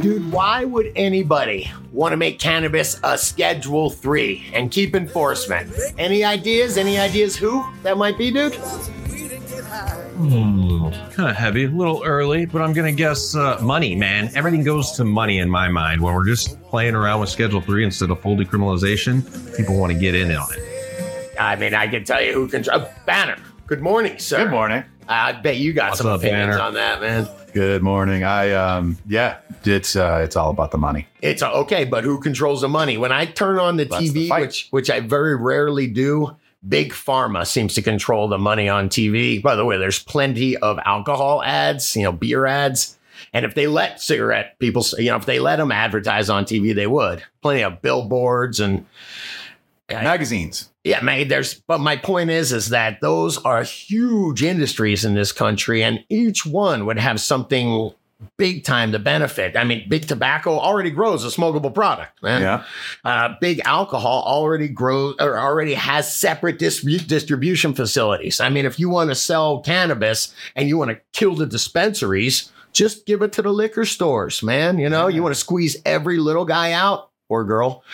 Dude, why would anybody want to make cannabis a Schedule 3 and keep enforcement? Any ideas? Any ideas who that might be, dude? Hmm, kind of heavy, a little early, but I'm gonna guess uh, money, man. Everything goes to money in my mind. When we're just playing around with Schedule Three instead of full decriminalization, people want to get in on it. I mean, I can tell you who can. Uh, Banner. Good morning, sir. Good morning. I bet you got What's some up, opinions Banner? on that, man. Good morning. I um yeah, it's uh it's all about the money. It's uh, okay, but who controls the money? When I turn on the That's TV, fight. which which I very rarely do, big pharma seems to control the money on TV. By the way, there's plenty of alcohol ads, you know, beer ads. And if they let cigarette people, you know, if they let them advertise on TV, they would. Plenty of billboards and Magazines. Yeah, man. There's, but my point is, is that those are huge industries in this country, and each one would have something big time to benefit. I mean, big tobacco already grows a smokable product, man. Yeah. Uh, big alcohol already grows or already has separate distribu- distribution facilities. I mean, if you want to sell cannabis and you want to kill the dispensaries, just give it to the liquor stores, man. You know, you want to squeeze every little guy out or girl,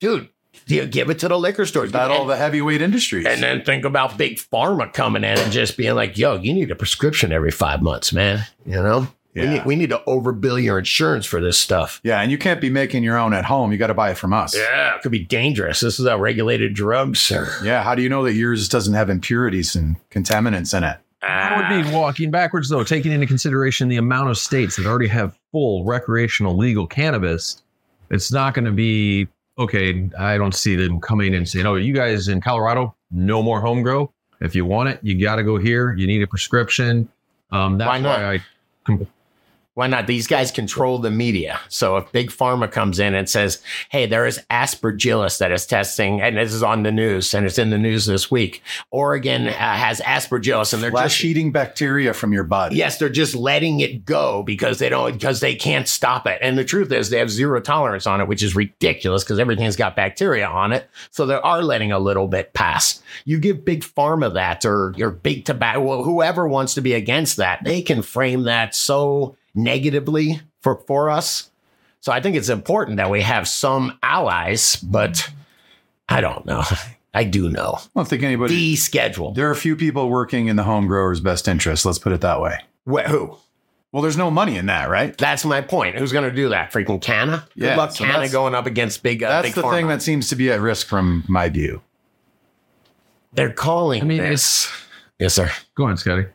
dude. You give it to the liquor stores. Not all the heavyweight industries. and then think about big pharma coming in and just being like, yo, you need a prescription every five months, man. You know? We, need, we need to overbill your insurance for this stuff. yeah, and you can't be making your own at home. You got to buy it from us. Yeah, it could be dangerous. This is a regulated drug, sir. Yeah, how do you know that yours doesn't have impurities and contaminants in it? That would be walking backwards, though, taking into consideration the amount of states that already have full recreational legal cannabis. It's not going to be okay. I don't see them coming and saying, "Oh, you guys in Colorado, no more home grow. If you want it, you got to go here. You need a prescription." Um, that's Why not? why I Why not? These guys control the media. So if big pharma comes in and says, "Hey, there is aspergillus that is testing," and this is on the news, and it's in the news this week. Oregon uh, has aspergillus, and they're just eating bacteria from your body. Yes, they're just letting it go because they don't because they can't stop it. And the truth is they have zero tolerance on it, which is ridiculous because everything's got bacteria on it. So they are letting a little bit pass. You give big pharma that or your big tobacco, well, whoever wants to be against that, they can frame that so negatively for, for us. So I think it's important that we have some allies, but I don't know. I do know. I don't think anybody. Deschedule. There are a few people working in the home grower's best interest. Let's put it that way. Wh- who? Well, there's no money in that, right? That's my point. Who's going to do that? Freaking Canna? Good Yeah, luck, so Canna going up against big. Uh, That's big the pharma. thing that seems to be at risk from my view. they're calling. I mean, this. yes, sir. go on, Scotty.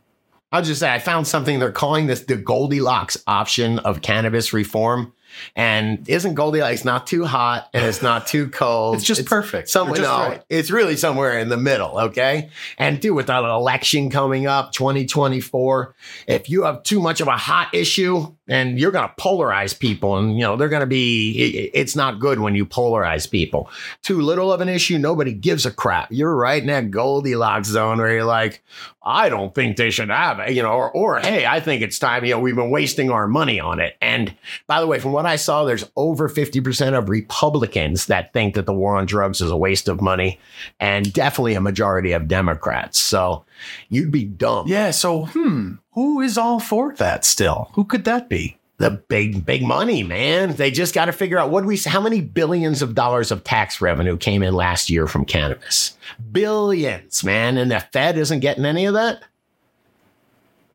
I'll just say I found something. They're calling this the Goldilocks option of cannabis reform. And isn't Goldilocks not too hot and it's not too cold? It's just perfect. Somewhere, just no, right. it's really somewhere in the middle. Okay. And dude, with that election coming up, 2024, if you have too much of a hot issue and you're going to polarize people and, you know, they're going to be, it- it's not good when you polarize people. Too little of an issue, nobody gives a crap. You're right in that Goldilocks zone where you're like, I don't think they should have it, you know, or, or hey, I think it's time, you know, we've been wasting our money on it. And by the way, from what I saw, there's over 50% of Republicans that think that the war on drugs is a waste of money, and definitely a majority of Democrats. So you'd be dumb. Yeah. So, hmm, who is all for that still? Who could that be? The big, big money, man. They just got to figure out what we, how many billions of dollars of tax revenue came in last year from cannabis? Billions, man. And the Fed isn't getting any of that.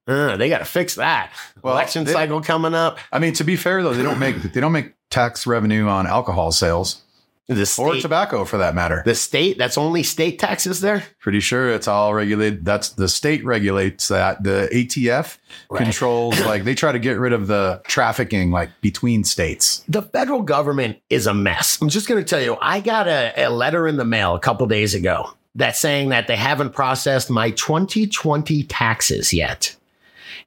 Uh, they got to fix that. Well, Election they- cycle coming up. I mean, to be fair though, they don't make they don't make tax revenue on alcohol sales The or tobacco for that matter. the state, that's only state taxes there. Pretty sure it's all regulated. That's the state regulates that. The ATF Right. controls like they try to get rid of the trafficking like between states. the federal government is a mess. I'm just going to tell you, I got a, a letter in the mail a couple days ago that's saying that they haven't processed my 2020 taxes yet.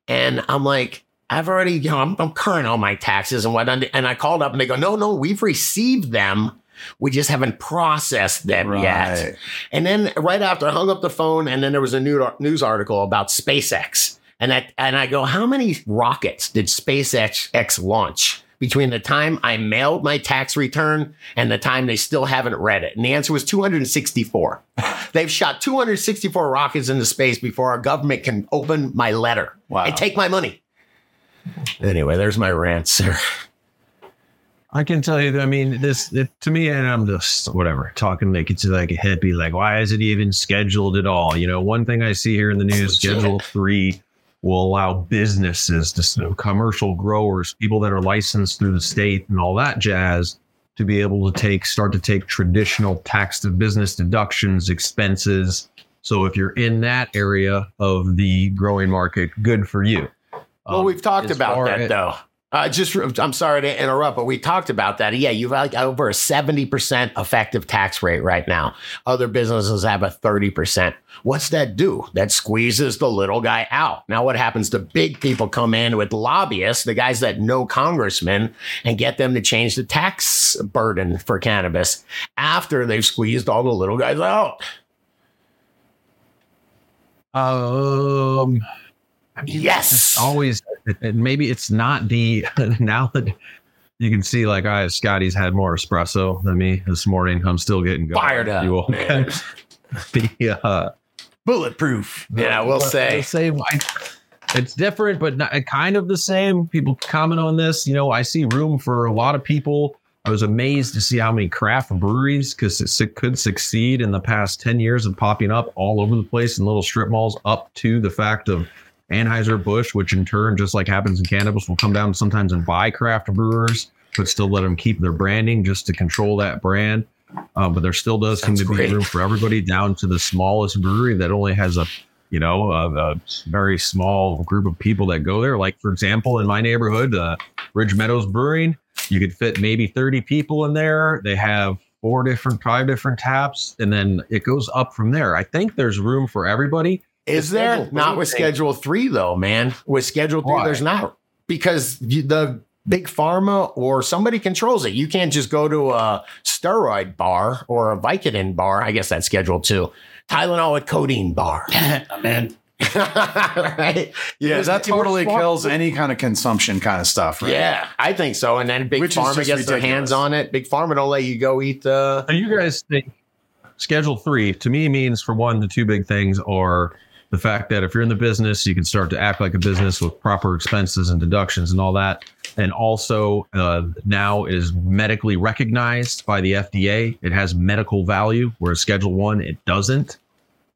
And I'm like, I've already, you know, I'm, I'm current on my taxes and whatnot. And I called up and they go, no, no, we've received them. We just haven't processed them yet. And then right after I hung up the phone, and then there was a new news article about SpaceX. And that and I go, how many rockets did SpaceX launch between the time I mailed my tax return and the time they still haven't read it? And the answer was 264. They've shot 264 rockets into space before our government can open my letter Wow. and take my money. Anyway, there's my rant, sir. I can tell you. that, I mean, this it, to me, and I'm just whatever talking like it's like a hippie. Like, why is it even scheduled at all? You know, one thing I see here in the news: Schedule Three will allow businesses, to commercial growers, people that are licensed through the state, and all that jazz, to be able to take start to take traditional tax to business deductions, expenses. So if you're in that area of the growing market, good for you. Well, Um, we've talked about that though. Uh, just, I'm sorry to interrupt, but we talked about that. Yeah, you've like over a 70% effective tax rate right now. Other businesses have a 30%. What's that do? That squeezes the little guy out. Now, what happens to big people come in with lobbyists, the guys that know congressmen, and get them to change the tax burden for cannabis after they've squeezed all the little guys out? Um, I mean, Yes. it's always, and maybe it's not the now that you can see, like, I Scotty's had more espresso than me this morning. I'm still getting going. Fired up, You will- man. the uh, Bulletproof. Yeah, we'll say. same. It's different, but not, kind of the same. People comment on this. You know, I see room for a lot of people. I was amazed to see how many craft breweries, because it could succeed in the past 10 years of popping up all over the place in little strip malls, up to the fact of Anheuser-Busch, which in turn, just like happens in cannabis, will come down sometimes and buy craft brewers, but still let them keep their branding just to control that brand. Uh, but there still does Sounds seem to great. be room for everybody down to the smallest brewery that only has a you know, a, a very small group of people that go there. Like, for example, in my neighborhood, uh, Ridge Meadows Brewing, you could fit maybe 30 people in there. They have four different, five different taps, and then it goes up from there. I think there's room for everybody. Is The there not with thing- Schedule Three though, man? With Schedule Three, Why? there's not because you, the big pharma or somebody controls it. You can't just go to a steroid bar or a Vicodin bar. I guess that's Schedule Two. Tylenol with codeine bar, man. right? Yeah, that totally kills any kind of consumption kind of stuff, right? Yeah, I think so. And then Big Which Pharma just gets their hands on it. Big Pharma don't let you go eat the. So you guys think Schedule Three to me means for one, the two big things are the fact that if you're in the business, you can start to act like a business with proper expenses and deductions and all that. And also uh, now is medically recognized by the FDA. It has medical value, whereas Schedule One it doesn't.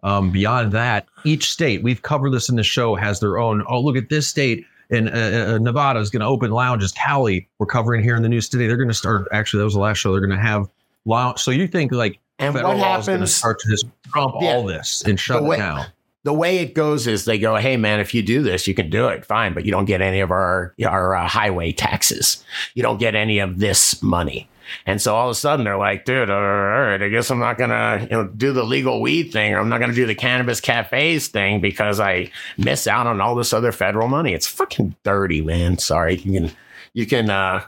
Um, beyond that, each state we've covered this in the show has their own. Oh, look at this state. And uh, uh, Nevada is going to open lounges. Cali, we're covering here in the news today. They're going to start. Actually, that was the last show. They're going to have lounge. So you think like And federal what law is going to happens? start to just trump Yeah. all this and shut way- it down? The way it goes is they go, "Hey man, if you do this, you can do it, fine, but you don't get any of our our uh, highway taxes. You don't get any of this money." And so all of a sudden they're like, "Dude, all right, I guess I'm not gonna you know do the legal weed thing, or I'm not gonna do the cannabis cafes thing because I miss out on all this other federal money. It's fucking dirty, man. Sorry, you can you can uh."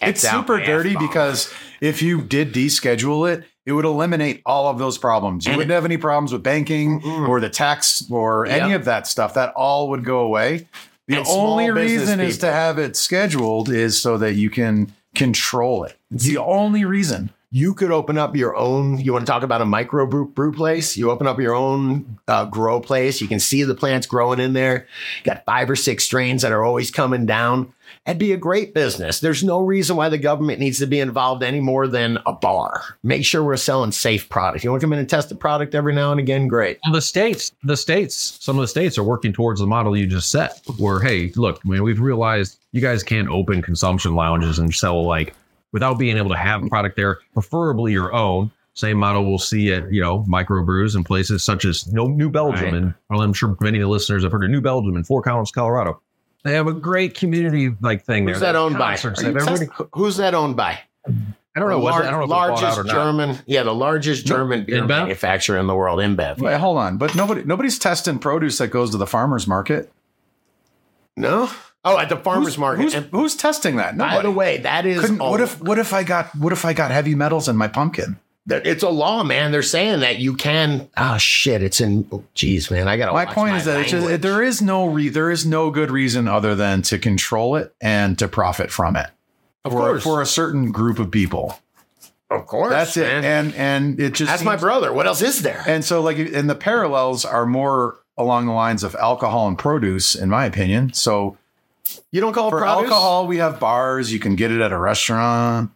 It's super dirty because if you did deschedule it, it would eliminate all of those problems. You And wouldn't have any problems with banking Mm-mm. or the tax or any of that stuff. That all would go away. The And only reason is to have it scheduled is so that you can control it. It's the only reason. you could open up your own you want to talk about a micro brew, brew place you open up your own uh, grow place you can see the plants growing in there got five or six strains that are always coming down that'd be a great business there's no reason why the government needs to be involved any more than a bar make sure we're selling safe product you want to come in and test the product every now and again great Well, the states, the states, some of the states are working towards the model you just set, where hey, look, I mean, we've realized you guys can't open consumption lounges and sell like without being able to have product there, preferably your own. Same model we'll see at you know microbrews in places such as no New Belgium, Right. and well, I'm sure many of the listeners have heard of New Belgium in Fort Collins, Colorado. They have a great community like thing who's there. that owned by Concerts, Are they you have everybody- who's that owned by I don't know. The what's it- I don't know if largest out not. german yeah the largest german beer InBev? manufacturer in the world InBev Wait, hold on. But nobody nobody's testing produce that goes to the farmer's market. no oh at the farmers Who's- market Who's, And who's testing that? by Nobody. the way that is Couldn't, what if what if I got what if I got heavy metals in my pumpkin? It's a law, man. They're saying that you can. Oh shit! It's in. Oh, geez, man, I got. My point is that it's just, there is no re, there is no good reason other than to control it and to profit from it. of for, course, for a certain group of people. of course. That's it. man. And and it just That's my brother. What else is there? And so like and the parallels are more along the lines of alcohol and produce in my opinion. So You don't call it For produce? alcohol, we have bars. You can get it at a restaurant.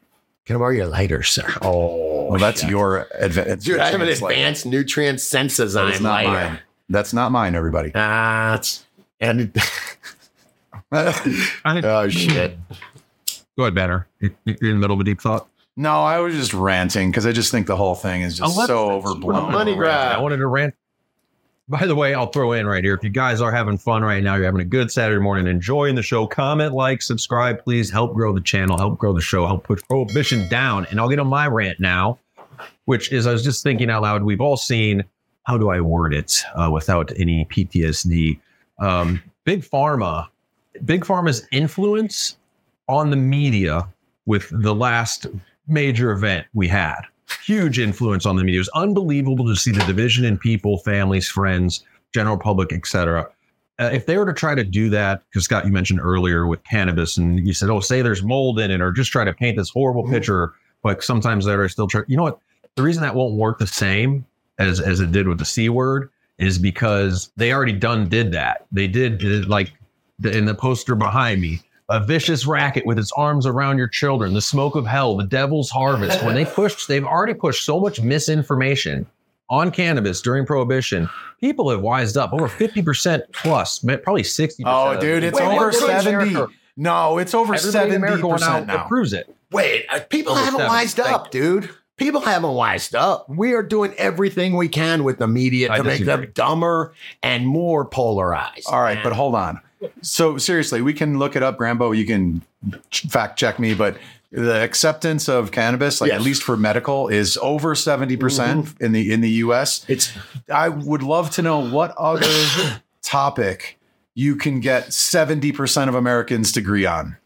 Can I borrow your lighter, sir? Oh, Well, that's shit. your advantage. dude. I have an advanced nutrient That Sensizym is not mine. That's not mine, everybody. Ah, it's and oh shit. Go ahead, Banner. You- You're in the middle of a deep thought. no, I was just ranting because I just think the whole thing is just Oh, so overblown. Money grab. I wanted to rant. By the way, I'll throw in right here. If you guys are having fun right now, you're having a good Saturday morning, enjoying the show, comment, like, subscribe, please. Help grow the channel, help grow the show, help push prohibition down. And I'll get on my rant now, which is I was just thinking out loud. We've all seen how do I word it uh, without any PTSD? Um, big pharma, big pharma's influence on the media with the last major event we had huge influence on the media. It was unbelievable to see the division in people, families, friends, general public, etc. Uh, if they were to try to do that, because Scott, you mentioned earlier with cannabis, and you said, "Oh, say there's mold in it," or just try to paint this horrible picture, but sometimes that are still try. You know what? The reason that won't work the same as as it did with the c word is because they already done did that. They did, did like the, in the poster behind me a vicious racket with its arms around your children, the smoke of hell, the devil's harvest. When they pushed, they've already pushed so much misinformation on cannabis during prohibition. People have wised up over 50% plus, probably 60%. Oh, dude, it's Wait, over wait, wait, 70. America- No, it's over Everybody 70% America now. that proves it. Wait, uh, people Over haven't seven. wised up, dude. People haven't wised up. We are doing everything we can with the media I to make them dumber and more polarized. All right, but hold on. So seriously, we can look it up, Grambo. You can fact check me, but the acceptance of cannabis, like Yes. at least for medical, is over 70% mm-hmm. in the in the US. it's I would love to know what other topic you can get 70% of Americans to agree on.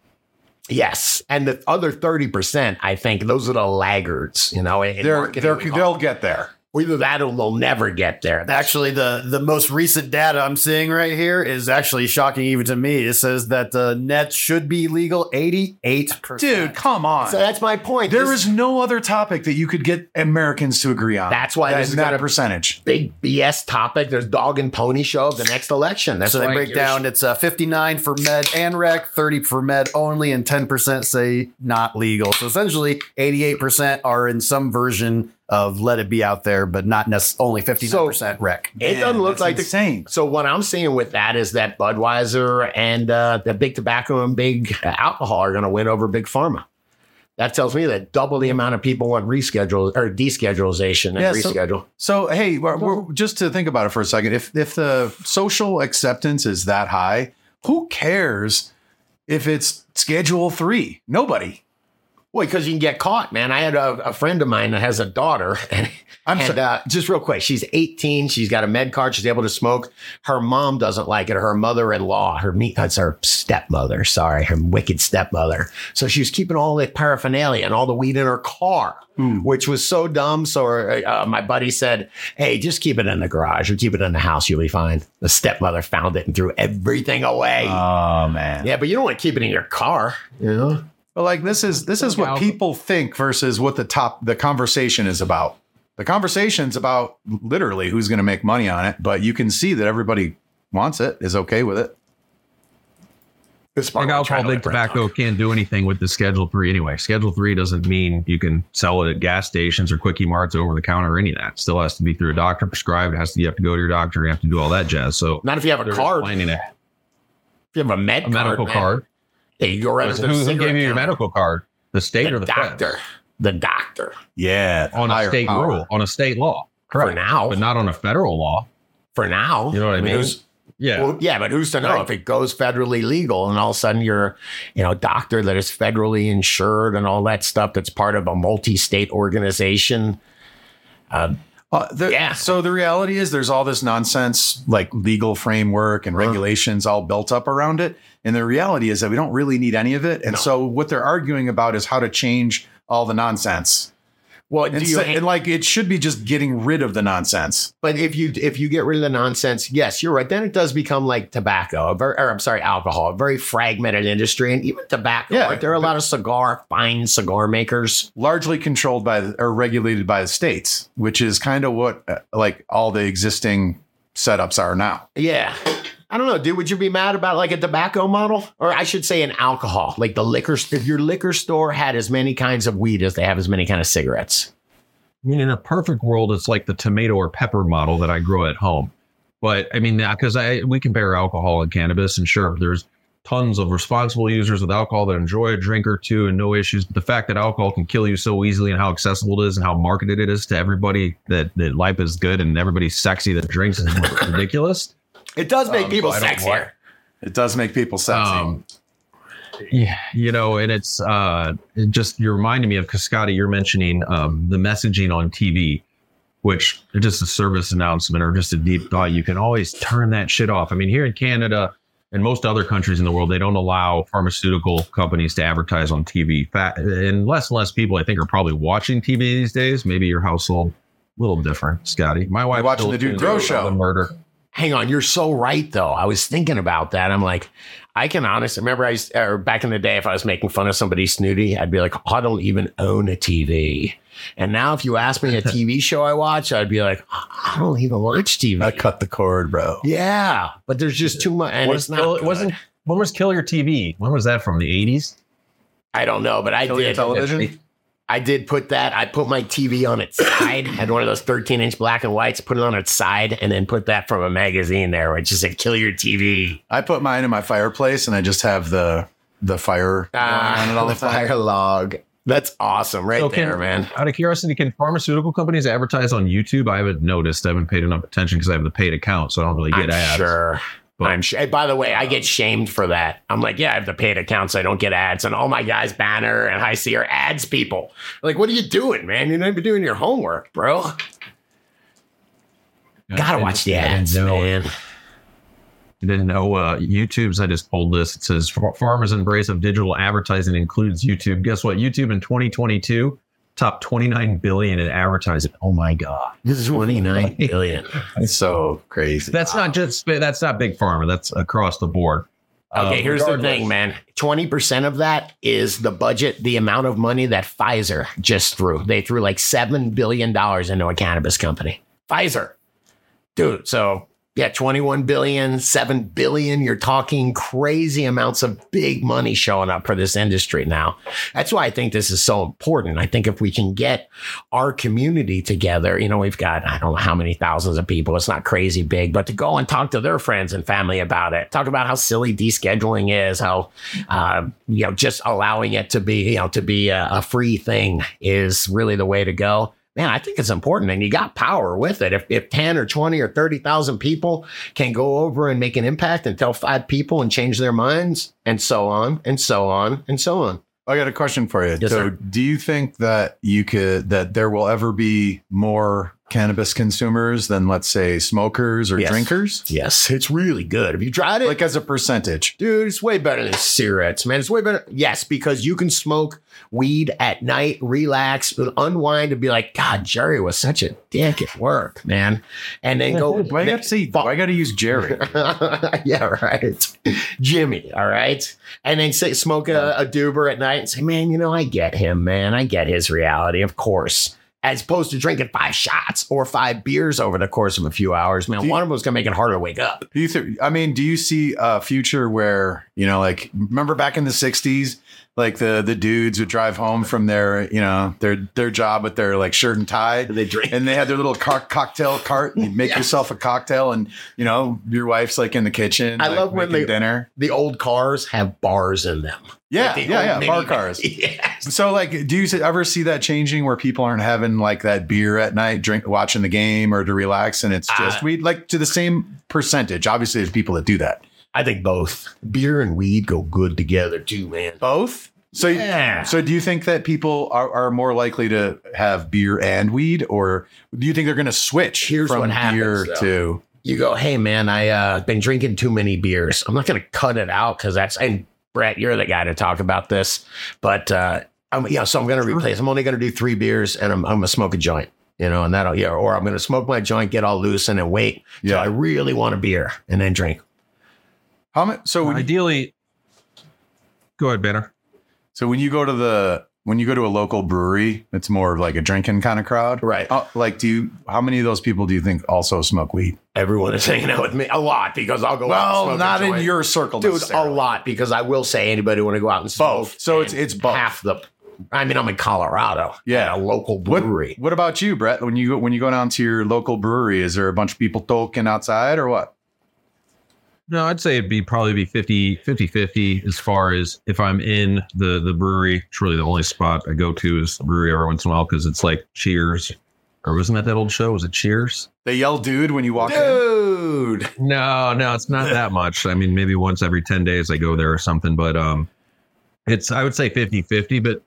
Yes, and the other thirty percent, I think, those are the laggards. You know, They're, they're, they'll get there. Either that or they'll never get there. Actually, the the most recent data I'm seeing right here is actually shocking even to me. It says that the net should be legal 88%. Dude, come on. So that's my point. There This is no other topic that you could get Americans to agree on. That's why that, this is that gotta- percentage. big BS topic. There's dog and pony show of the next election. That's So they like break down it's uh, 59 for med and rec, 30 for med only, and 10% say not legal. So essentially, 88% are in some version of let it be out there, but not necessarily only 59% rec. It doesn't look that's like the same. So what I'm seeing with that is that Budweiser and uh, the big tobacco and big alcohol are going to win over big pharma. That tells me that double the amount of people want reschedule or deschedulization and Yeah, so- reschedule. So hey, we're, we're, just to think about it for a second, if if the social acceptance is that high, who cares if it's Schedule Three? Nobody. Well, because you can get caught, man. I had a, a friend of mine that has a daughter, and, I'm and sorry. uh, just real quick, she's 18. She's got a med card. She's able to smoke. Her mom doesn't like it. Her mother-in-law, her meat, that's her stepmother. Sorry, her wicked stepmother. So she was keeping all the paraphernalia and all the weed in her car, Hmm. which was so dumb. So her, uh, my buddy said, "Hey, just keep it in the garage or keep it in the house. You'll be fine." The stepmother found it and threw everything away. Oh man. yeah, but you don't want to keep it in your car, you know. But like this is this is what people think versus what the top the conversation is about. The conversation's about literally who's going to make money on it, but you can see that everybody wants it, is okay with it. This part Big alcohol, big tobacco talk. can't do anything with the Schedule Three anyway. Schedule Three doesn't mean you can sell it at gas stations or quickie marts over the counter or any of that. It still has to be through a doctor prescribed. It has to you have to go to your doctor. You have to do all that jazz. So Not if you have a they're card. finding a, If you have a med a medical man. card. Yeah, you go right Who, up the who cigarette gave you your medical card? The state The or the feds? doctor. The doctor. Yeah. on a state power. rule, on a state law. For now. but not on a federal law. For now. You know what I mean? who's- Yeah. Well, yeah, but who's to know Right. if it goes federally legal and all of a sudden you're, you know, doctor that is federally insured and all that stuff that's part of a multi-state organization. Uh, Uh, the, Yeah. So the reality is, there's all this nonsense, like legal framework and regulations, all built up around it. And the reality is that we don't really need any of it. And No. so what they're arguing about is how to change all the nonsense. Well, do And, so- and like it should be just getting rid of the nonsense. but if you if you get rid of the nonsense, yes, you're right. Then it does become like tobacco, very, or I'm sorry, alcohol, a very fragmented industry, and even tobacco. Yeah. right? There are a lot of cigar, fine cigar makers. largely controlled by the, or regulated by the states, which is kind of what uh, like all the existing setups are now. Yeah, I don't know, dude. Would you be mad about like a tobacco model, or I should say, an alcohol, like the liquor? If your liquor store had as many kinds of weed as they have as many kind of cigarettes, I mean, in a perfect world, it's like the tomato or pepper model that I grow at home. But I mean, because I we compare alcohol and cannabis, and sure, there's tons of responsible users with alcohol that enjoy a drink or two and no issues. But the fact that alcohol can kill you so easily and how accessible it is and how marketed it is to everybody that, that life is good and everybody's sexy that drinks is ridiculous. It does make Um, people so I sexier. It does make people sexy. Um, yeah, you know, and it's uh, it just you're reminding me of Cascati. You're mentioning um, the messaging on TV, which is just a service announcement or just a deep thought. You can always turn that shit off. I mean, here in Canada and most other countries in the world, they don't allow pharmaceutical companies to advertise on TV. And less and less people, I think, are probably watching TV these days. Maybe your household a little different, Scotty. My wife watching the Dude Grow in show. on Murder. Hang on, you're so right though. I was thinking about that. I'm like, I can honestly remember I used, or back in the day, if I was making fun of somebody snooty, I'd be like, I don't even own a TV. And now, if you ask me a TV show I watch, I'd be like, I don't even watch TV. I cut the cord, bro. yeah, but there's just too much, and Was it's not. Kill- good. wasn't when was Kill Your TV? When was that from? The 80s? I don't know, but I Kill did. television? I did put that. I put my TV on its side, had one of those 13 inch black and whites, put it on its side, and then put that from a magazine there, which is said "Kill your TV." I put mine in my fireplace and I just have the the fire going on it all Ah, the the time. fire log. That's awesome, right So can- there, man. Out of curiosity, can pharmaceutical companies advertise on YouTube? I haven't noticed. I haven't paid enough attention because I have the paid account, so I don't really get I'm ads. sure. But- I'm. Hey, by the way, I get shamed for that. I'm like, yeah, I have the paid accounts. so I don't get ads. And all my guys, Banner and High C, are ads people. Like, what are you doing, man? You're not even doing your homework, bro. Gotta watch the ads, know- man. I didn't know uh, YouTube's. I just pulled this. It says Pharma's embrace of digital advertising includes YouTube. Guess what? YouTube in 2022 top 29 billion in advertising. Oh my god, This is 29 billion. It's so crazy. that's not just that's not big pharma. That's across the board. Okay, Uh, here's the thing, man. 20% of that is the budget, the amount of money that Pfizer just threw. They threw like $7 billion into a cannabis company. Pfizer. Dude, so yeah, 21 billion, 7 billion. You're talking crazy amounts of big money showing up for this industry now. That's why I think this is so important. I think if we can get our community together, you know, we've got, I don't know how many thousands of people. It's not crazy big, but to go and talk to their friends and family about it, talk about how silly descheduling is, how, uh, you know, just allowing it to be, you know, to be a, a free thing is really the way to go man, I think it's important and you got power with it. If, if 10 or 20 or 30,000 people can go over and make an impact and tell five people and change their minds and so on and so on and so on. I got a question for you. Yes, so, sir. do you think that you could that there will ever be more cannabis consumers than let's say smokers or Yes. drinkers? Yes, it's really good. Have you tried it? Like as a percentage. Dude, it's way better than cigarettes, man. It's way better. Yes, because you can smoke weed at night, relax, unwind, and be like, God, Jerry was such a dick at work, man. And then go. Why I got to see? Why I got to use Jerry? yeah, right. Jimmy, all right. And then say, smoke a, a doober at night and say, man, you know, I get him, man. I get his reality, of course. As opposed to drinking five shots or five beers over the course of a few hours, man, you- one of them's gonna make it harder to wake up. Do you think? I mean, do you see a future where you know, like, remember back in the '60s, like the the dudes would drive home from their you know their their job with their like shirt and tie, They drink. and they had their little car- cocktail cart. And you'd make yourself a cocktail, and you know your wife's like in the kitchen. I like, love when they- dinner. The old cars have bars in them. Yeah, Like yeah, yeah. Bar cars. Yes. So, like, do you ever see that changing where people aren't having like that beer at night, drink, watching the game, or to relax, and it's just Uh, weed, like to the same percentage? Obviously, there's people that do that. I think both beer and weed go good together too, man. Both. So, Yeah. so do you think that people are, are more likely to have beer and weed, or do you think they're going to switch Here's from happens, beer though. to? You go, hey man, I uh been drinking too many beers. I'm not gonna cut it out because that's and Brett, you're the guy to talk about this. But uh I'm yeah, so I'm gonna replace. I'm only gonna do three beers and I'm I'm gonna smoke a joint. You know, and that'll yeah, or I'm gonna smoke my joint, get all loose, and then wait till I really want a beer and then drink. How much? So when you, Ideally, go ahead, Banner. so when you go to the when you go to a local brewery, it's more of like a drinking kind of crowd. Right. Oh, like, do you, how many of those people do you think also smoke weed? Everyone is hanging out with me a lot because I'll go. out Well, smoke a not in your circle, dude. A lot because I will say anybody want to go out and smoke. Both. So it's- and it's both. half the. I mean, I'm in Colorado. Yeah. a local What, brewery. what about you, Brett? When you go, when you go down to your local brewery, is there a bunch of people talking outside or what? No, I'd say it'd be probably be 50, 50, 50 as far as if I'm in the, the brewery. It's really the only spot I go to is the brewery every once in a while because it's like Cheers. Or wasn't that that old show? Was it Cheers? They yell "dude" when you walk in. Dude, No, no, it's not that much. I mean, maybe once every 10 days I go there or something, but um it's I would say 50-50, but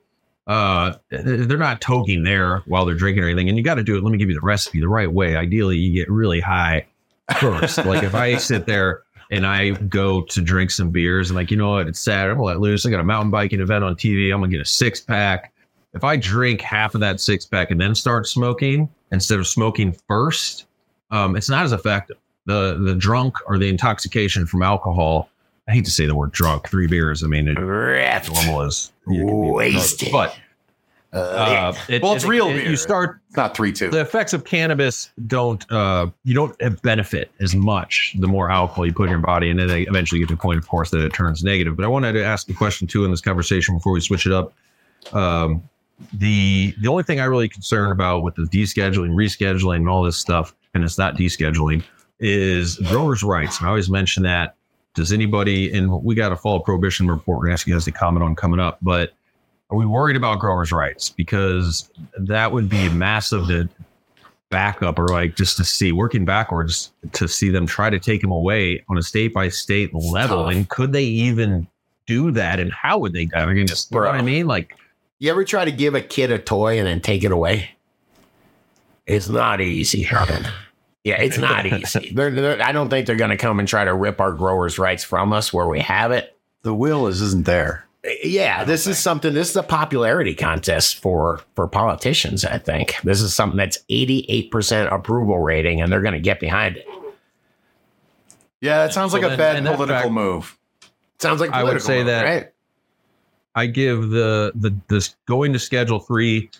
uh they're not toking there while they're drinking or anything. And you got to do it. Let me give you the recipe the right way. Ideally, you get really high first. like if I sit there and I go to drink some beers and like, you know what, it's Saturday, I'm gonna let loose. I got a mountain biking event on TV. I'm gonna get a six pack. If I drink half of that six pack and then start smoking instead of smoking first, um, it's not as effective the the drunk or the intoxication from alcohol. I hate to say the word drunk. Three beers. I mean, it normal is can Wasted. but Uh, uh, it- Well, it's it- real it-. You start It's not three two. the effects of cannabis don't uh you don't benefit as much the more alcohol you put in your body, and then they eventually get to a point, of course, that it turns negative. But I wanted to ask a question too in this conversation before we switch it up. Um, the the only thing I really concerned about with the descheduling, rescheduling, and all this stuff, and it's not descheduling, is growers' rights. And I always mention that. Does anybody, and we got a fall prohibition report we're going to ask you guys to comment on coming up, but are we worried about growers' rights? Because that would be massive to back up or like just to see working backwards to see them try to take them away on a state by state level. And could they even do that? And how would they? I mean, just, you know what I mean? Like, you ever try to give a kid a toy and then take it away? It's not easy. Yeah, it's not easy. They're, they're, I don't think they're going to come and try to rip our growers' rights from us where we have it. the will is isn't there. Yeah, this is something. This is a popularity contest for for politicians. I think this is something that's eighty eight percent approval rating, and they're going to get behind it. Yeah, that sounds So like a bad and that political fact- move. Sounds like I would political say move, that- right? I give the the this going to schedule three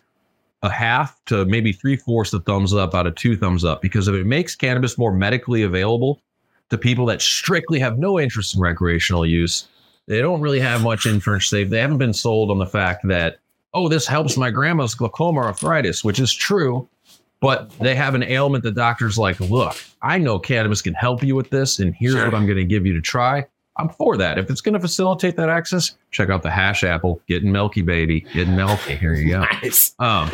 a half to maybe three fourths of thumbs up out of two thumbs up because if it makes cannabis more medically available to people that strictly have no interest in recreational use, they don't really have much interest. They they haven't been sold on the fact that oh this helps my grandma's glaucoma arthritis, which is true. But they have an ailment that doctors like, look, I know cannabis can help you with this, and here's Sure. what I'm going to give you to try. I'm for that. If it's going to facilitate that access, check out the hash apple, getting milky, baby, getting milky. Here you go. Nice. Um,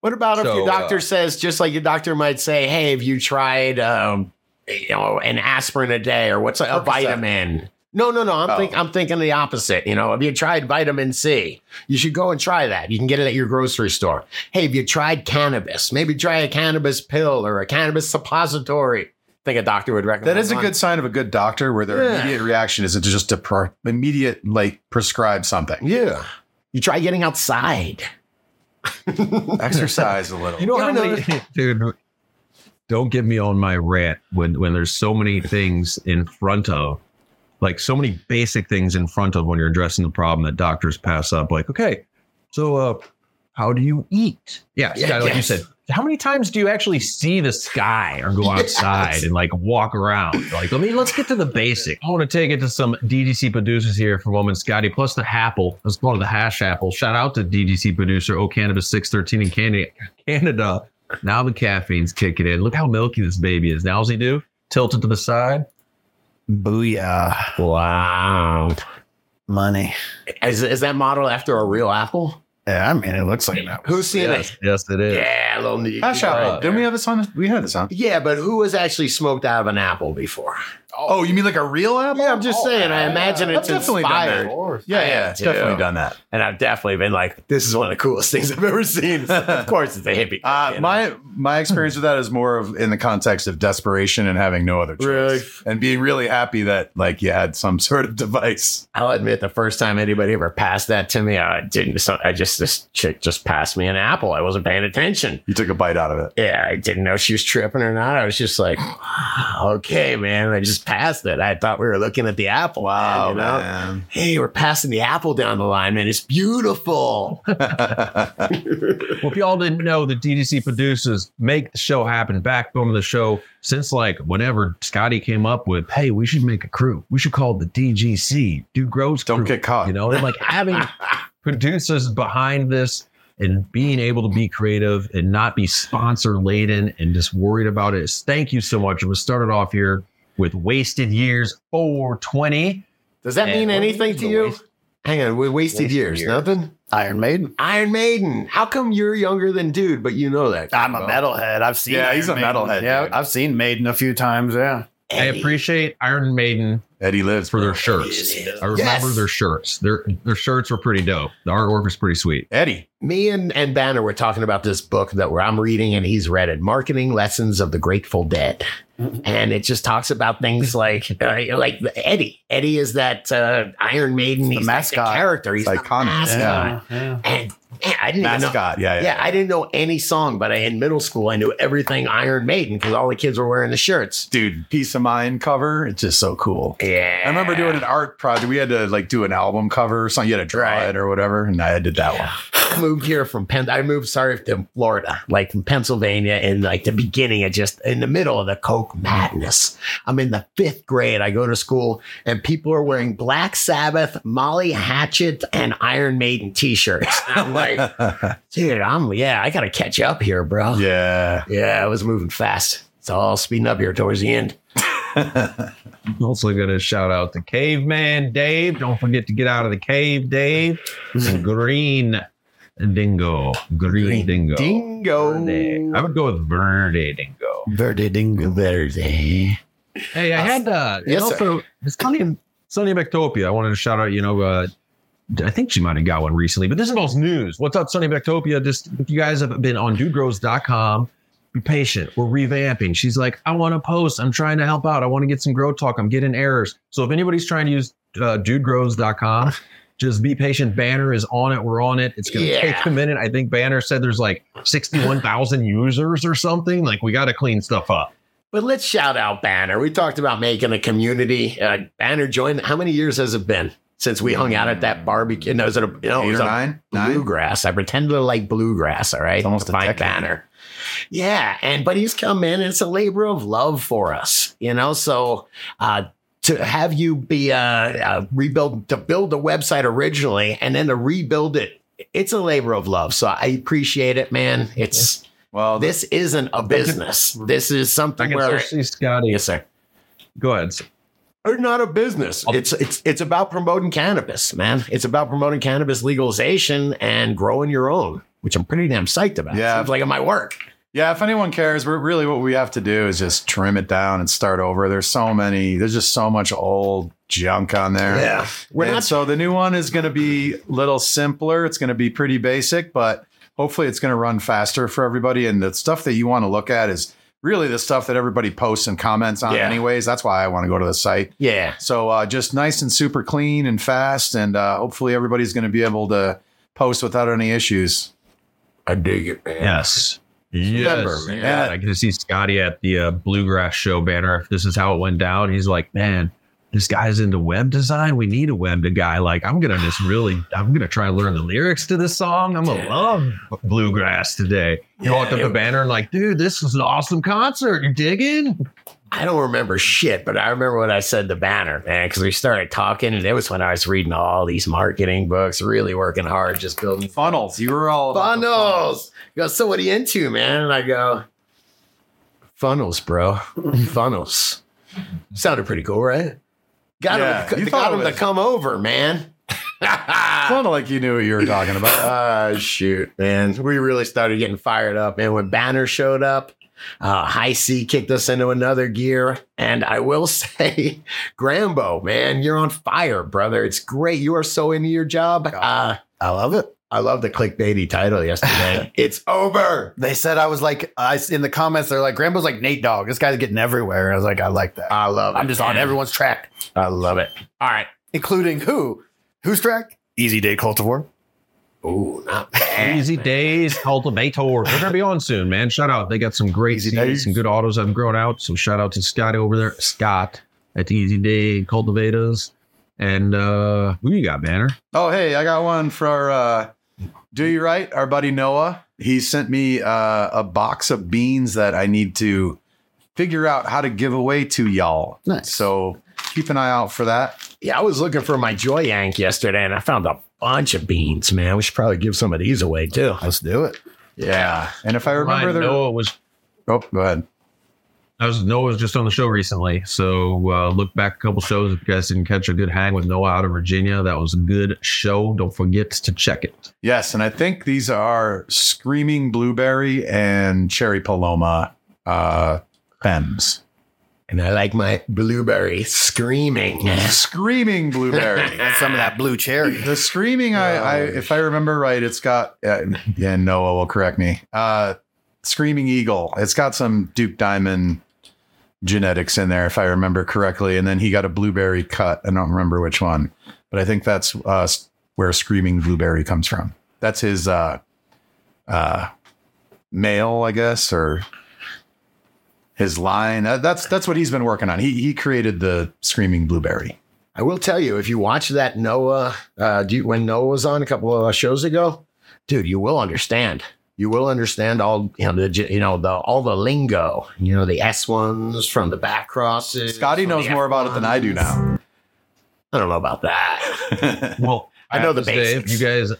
What about if your doctor uh, says, just like your doctor might say, "Hey, have you tried, um, you know, an aspirin a day or what's a, a Percocet. vitamin?" No, no, no. I'm Oh. think I'm thinking the opposite. You know, have you tried vitamin C? You should go and try that. You can get it at your grocery store. Hey, have you tried cannabis? Maybe try a cannabis pill or a cannabis suppository. I think a doctor would recommend. That. That is a good sign of a good doctor where their Yeah. immediate reaction isn't to just to pro- immediate like prescribe something. Yeah. You try getting outside. Exercise a little. you know You how ever many, dude? Don't get me on my rant when when there's so many things in front of, like so many basic things in front of when you're addressing the problem that doctors pass up. Like, okay, so uh, how do you eat? Yeah, Yeah, like you said. How many times do you actually see the sky or go outside Yes. and like walk around? Like, I mean, let's get to the basic. I want to take it to some DDC producers here for a moment, Scotty, plus the Apple. Let's go to the hash apple. Shout out to DDC producer O Cannabis 613 in Canada. Canada. Now the caffeine's kicking in. Look how milky this baby is. Now, what's he do? Tilt it to the side. Booyah. Wow. Money. Is, is that model after a real apple? Yeah, I mean, it looks like that. Who's seen Yes, it? yes, it is. Yeah, a little neat. Hash apple. Didn't we have this on? We had this on. Yeah, but who has actually smoked out of an apple before? Oh, you mean like a real apple? Yeah, I'm just saying. I imagine I've it's definitely done that. inspired. Yeah, I yeah, have it's definitely done that. And I've definitely been like, this is one of the coolest things I've ever seen. of course, it's a hippie. Uh, you know? my my experience with that is more of in the context of desperation and having no other choice, Really? and being really happy that like you had some sort of device. I'll admit, the first time anybody ever passed that to me, I didn't. So I just this chick just passed me an apple. I wasn't paying attention. You took a bite out of it. Yeah, I didn't know she was tripping or not. I was just like, okay, man. I just just passed it. I thought we were looking at the apple. Wow, you know? man. Hey, we're passing the apple down the line, man. It's beautiful. Well, if y'all didn't know, the DDC producers make the show happen, backbone of the show, since like whenever Scotty came up with, hey, we should make a crew. We should call it the DGC, Dude Grows Don't Crew. get caught. You know, and like having producers behind this and being able to be creative and not be sponsor laden and just worried about it. Thank you so much. It was started off here with Wasted Years 420. Does that And mean anything to you? waste- Hang on, we wasted, Wasted years. years. Nothing. Iron Maiden. Iron Maiden. How come you're younger than dude, but you know that? I'm a metalhead. I've seen. Yeah, Iron he's a Maiden. metalhead, Yeah, dude. I've seen Maiden a few times. Yeah. I appreciate Iron Maiden Eddie lives for their shirts. I remember Yes. their shirts. Their their shirts were pretty dope. The artwork was pretty sweet. Eddie. Me and, and Banner were talking about this book that where I'm reading and he's read it, Marketing Lessons of the Grateful Dead. And it just talks about things like uh, like Eddie. Eddie is that uh, Iron Maiden. The He's like mascot. character. He's It's the iconic. mascot. Yeah. yeah. And man, I didn't even know. Mascot. Yeah, yeah. Yeah, I didn't know any song, but I, in middle school I knew everything Iron Maiden because all the kids were wearing the shirts. Dude, Piece of Mind cover. It's just so cool. Yeah, I remember doing an art project. We had to like do an album cover or something. You had to draw Right. it or whatever. And I did that one. I moved here from Penn. I moved, sorry, to Florida, like from Pennsylvania, in like the beginning of just in the middle of the Coke madness. I'm in the fifth grade. I go to school, and people are wearing Black Sabbath, Molly Hatchet, and Iron Maiden T-shirts. I'm like, dude, I'm yeah, I gotta catch up here, bro. yeah. yeah, I was moving fast. It's all speeding up here towards the end. Also gonna shout out to Caveman Dave. Don't forget to get out of the cave, Dave. Green Dingo. Green, Dingo. Dingo. Verde. I would go with Verde Dingo. Verde Dingo. Verde. Hey, I had uh Yes, yes, also it's Sunny Sunny Bectopia. I wanted to shout out, you know, uh I think she might have got one recently, but this involves news. What's up, Sunny Bectopia? Just if you guys have been on dudegrows.com, be patient. We're revamping. She's like, I want to post. I'm trying to help out. I want to get some grow talk. I'm getting errors. So if anybody's trying to use uh, dudegrows.com, just be patient. Banner is on it. We're on it. It's going to Yeah. take a minute. I think Banner said there's like 61,000 users or something. Like we got to clean stuff up. But let's shout out Banner. We talked about making a community. Uh, Banner joined. How many years has it been since we hung out at that barbecue? No, is it a you know, it was or a nine? Nine? bluegrass? I pretended to like bluegrass. All right, It's almost to a find decade. Banner. Yeah, and but he's come in. and It's a labor of love for us, you know. So uh, to have you be uh, uh, rebuild to build the website originally and then to rebuild it, it's a labor of love. So I appreciate it, man. It's Well, this isn't a business. This is I something can where see Scotty. yes, sir. Go ahead. sir. Or not a business. Oh. It's it's it's about promoting cannabis, man. It's about promoting cannabis legalization and growing your own, which I'm pretty damn psyched about. Yeah. Seems like it might work. Yeah, if anyone cares, we're really what we have to do is just trim it down and start over. There's so many, there's just so much old junk on there. Yeah. We're and not so the new one is going to be a little simpler. It's going to be pretty basic, but hopefully it's going to run faster for everybody. And the stuff that you want to look at is really the stuff that everybody posts and comments on, Yeah. anyways. That's why I want to go to the site. Yeah. So uh, just nice and super clean and fast, and uh, hopefully everybody's going to be able to post without any issues. I dig it, man. Yes. Remember, Yes. man. Yeah, I can see Scotty at the uh, Bluegrass Show banner. If this is how it went down, he's like, man, this guy's into web design. We need a web guy. Like, I'm gonna just really, I'm gonna try to learn the lyrics to this song. I'm gonna love bluegrass today. You walked up Yeah. the banner and like, dude, this is an awesome concert. You digging? I don't remember shit, but I remember what I said to Banner, man, because we started talking, and it was when I was reading all these marketing books, really working hard, just building Funnels. You were all funnels. You goes, so what are you into, man? And I go, funnels, bro. funnels. Sounded pretty cool, right? Got Yeah, him, you got him to come over, man. kind of like you knew what you were talking about. Ah, shoot, man. We really started getting fired up. And when Banner showed up, uh, High C kicked us into another gear. And I will say, Grambo, man, you're on fire, brother. It's great. You are so into your job. Uh, I love it. I love the clickbaity title yesterday. it's over. They said I was like, I in the comments, they're like, Grambo's like Nate Dogg. This guy's getting everywhere. I was like, I like that. I love it. I'm just on everyone's track, I love it. All right. including who? Who's track? Easy Day Cultivore. Ooh, not bad. Easy Days Cultivator. They're gonna be on soon, man. Shout out. They got some great Easy seeds, Days. some good autos I've grown out. So shout out to Scott over there. Scott. at Easy Day Cultivators. And uh who you got, Banner? Oh, hey, I got one for uh, Do You Right, our buddy Noah. He sent me uh, a box of beans that I need to figure out how to give away to y'all. Nice. So keep an eye out for that. Yeah, I was looking for my Joy Yank yesterday and I found a bunch of beans, man. We should probably give some of these away too. Let's do it. Yeah. And if I remember, Remind there. Noah was Oh, go ahead. I was Noah was just on the show recently, so uh, look back a couple shows if you guys didn't catch a good hang with Noah out of Virginia. That was a good show. Don't forget to check it. Yes, and I think these are Screaming Blueberry and Cherry Paloma uh, Fems. And I like my blueberry screaming. Screaming Blueberry. And some of that blue cherry. The screaming, I, I if I remember right, it's got uh, yeah. Noah will correct me. Uh, screaming eagle. It's got some Duke Diamond genetics in there, if I remember correctly. And then he got a blueberry cut. I don't remember which one, but I think that's uh, where screaming blueberry comes from. That's his uh, uh, male, I guess, or his line. Uh, that's that's what he's been working on. He he created the screaming blueberry. I will tell you, if you watch that Noah, uh, you, when Noah was on a couple of shows ago, dude, you will understand. You will understand all you know the you know the all the lingo. You know the S ones from the back crosses. Scotty knows more about it than I do now. I don't know about that. Well, I know the have to say, If you guys,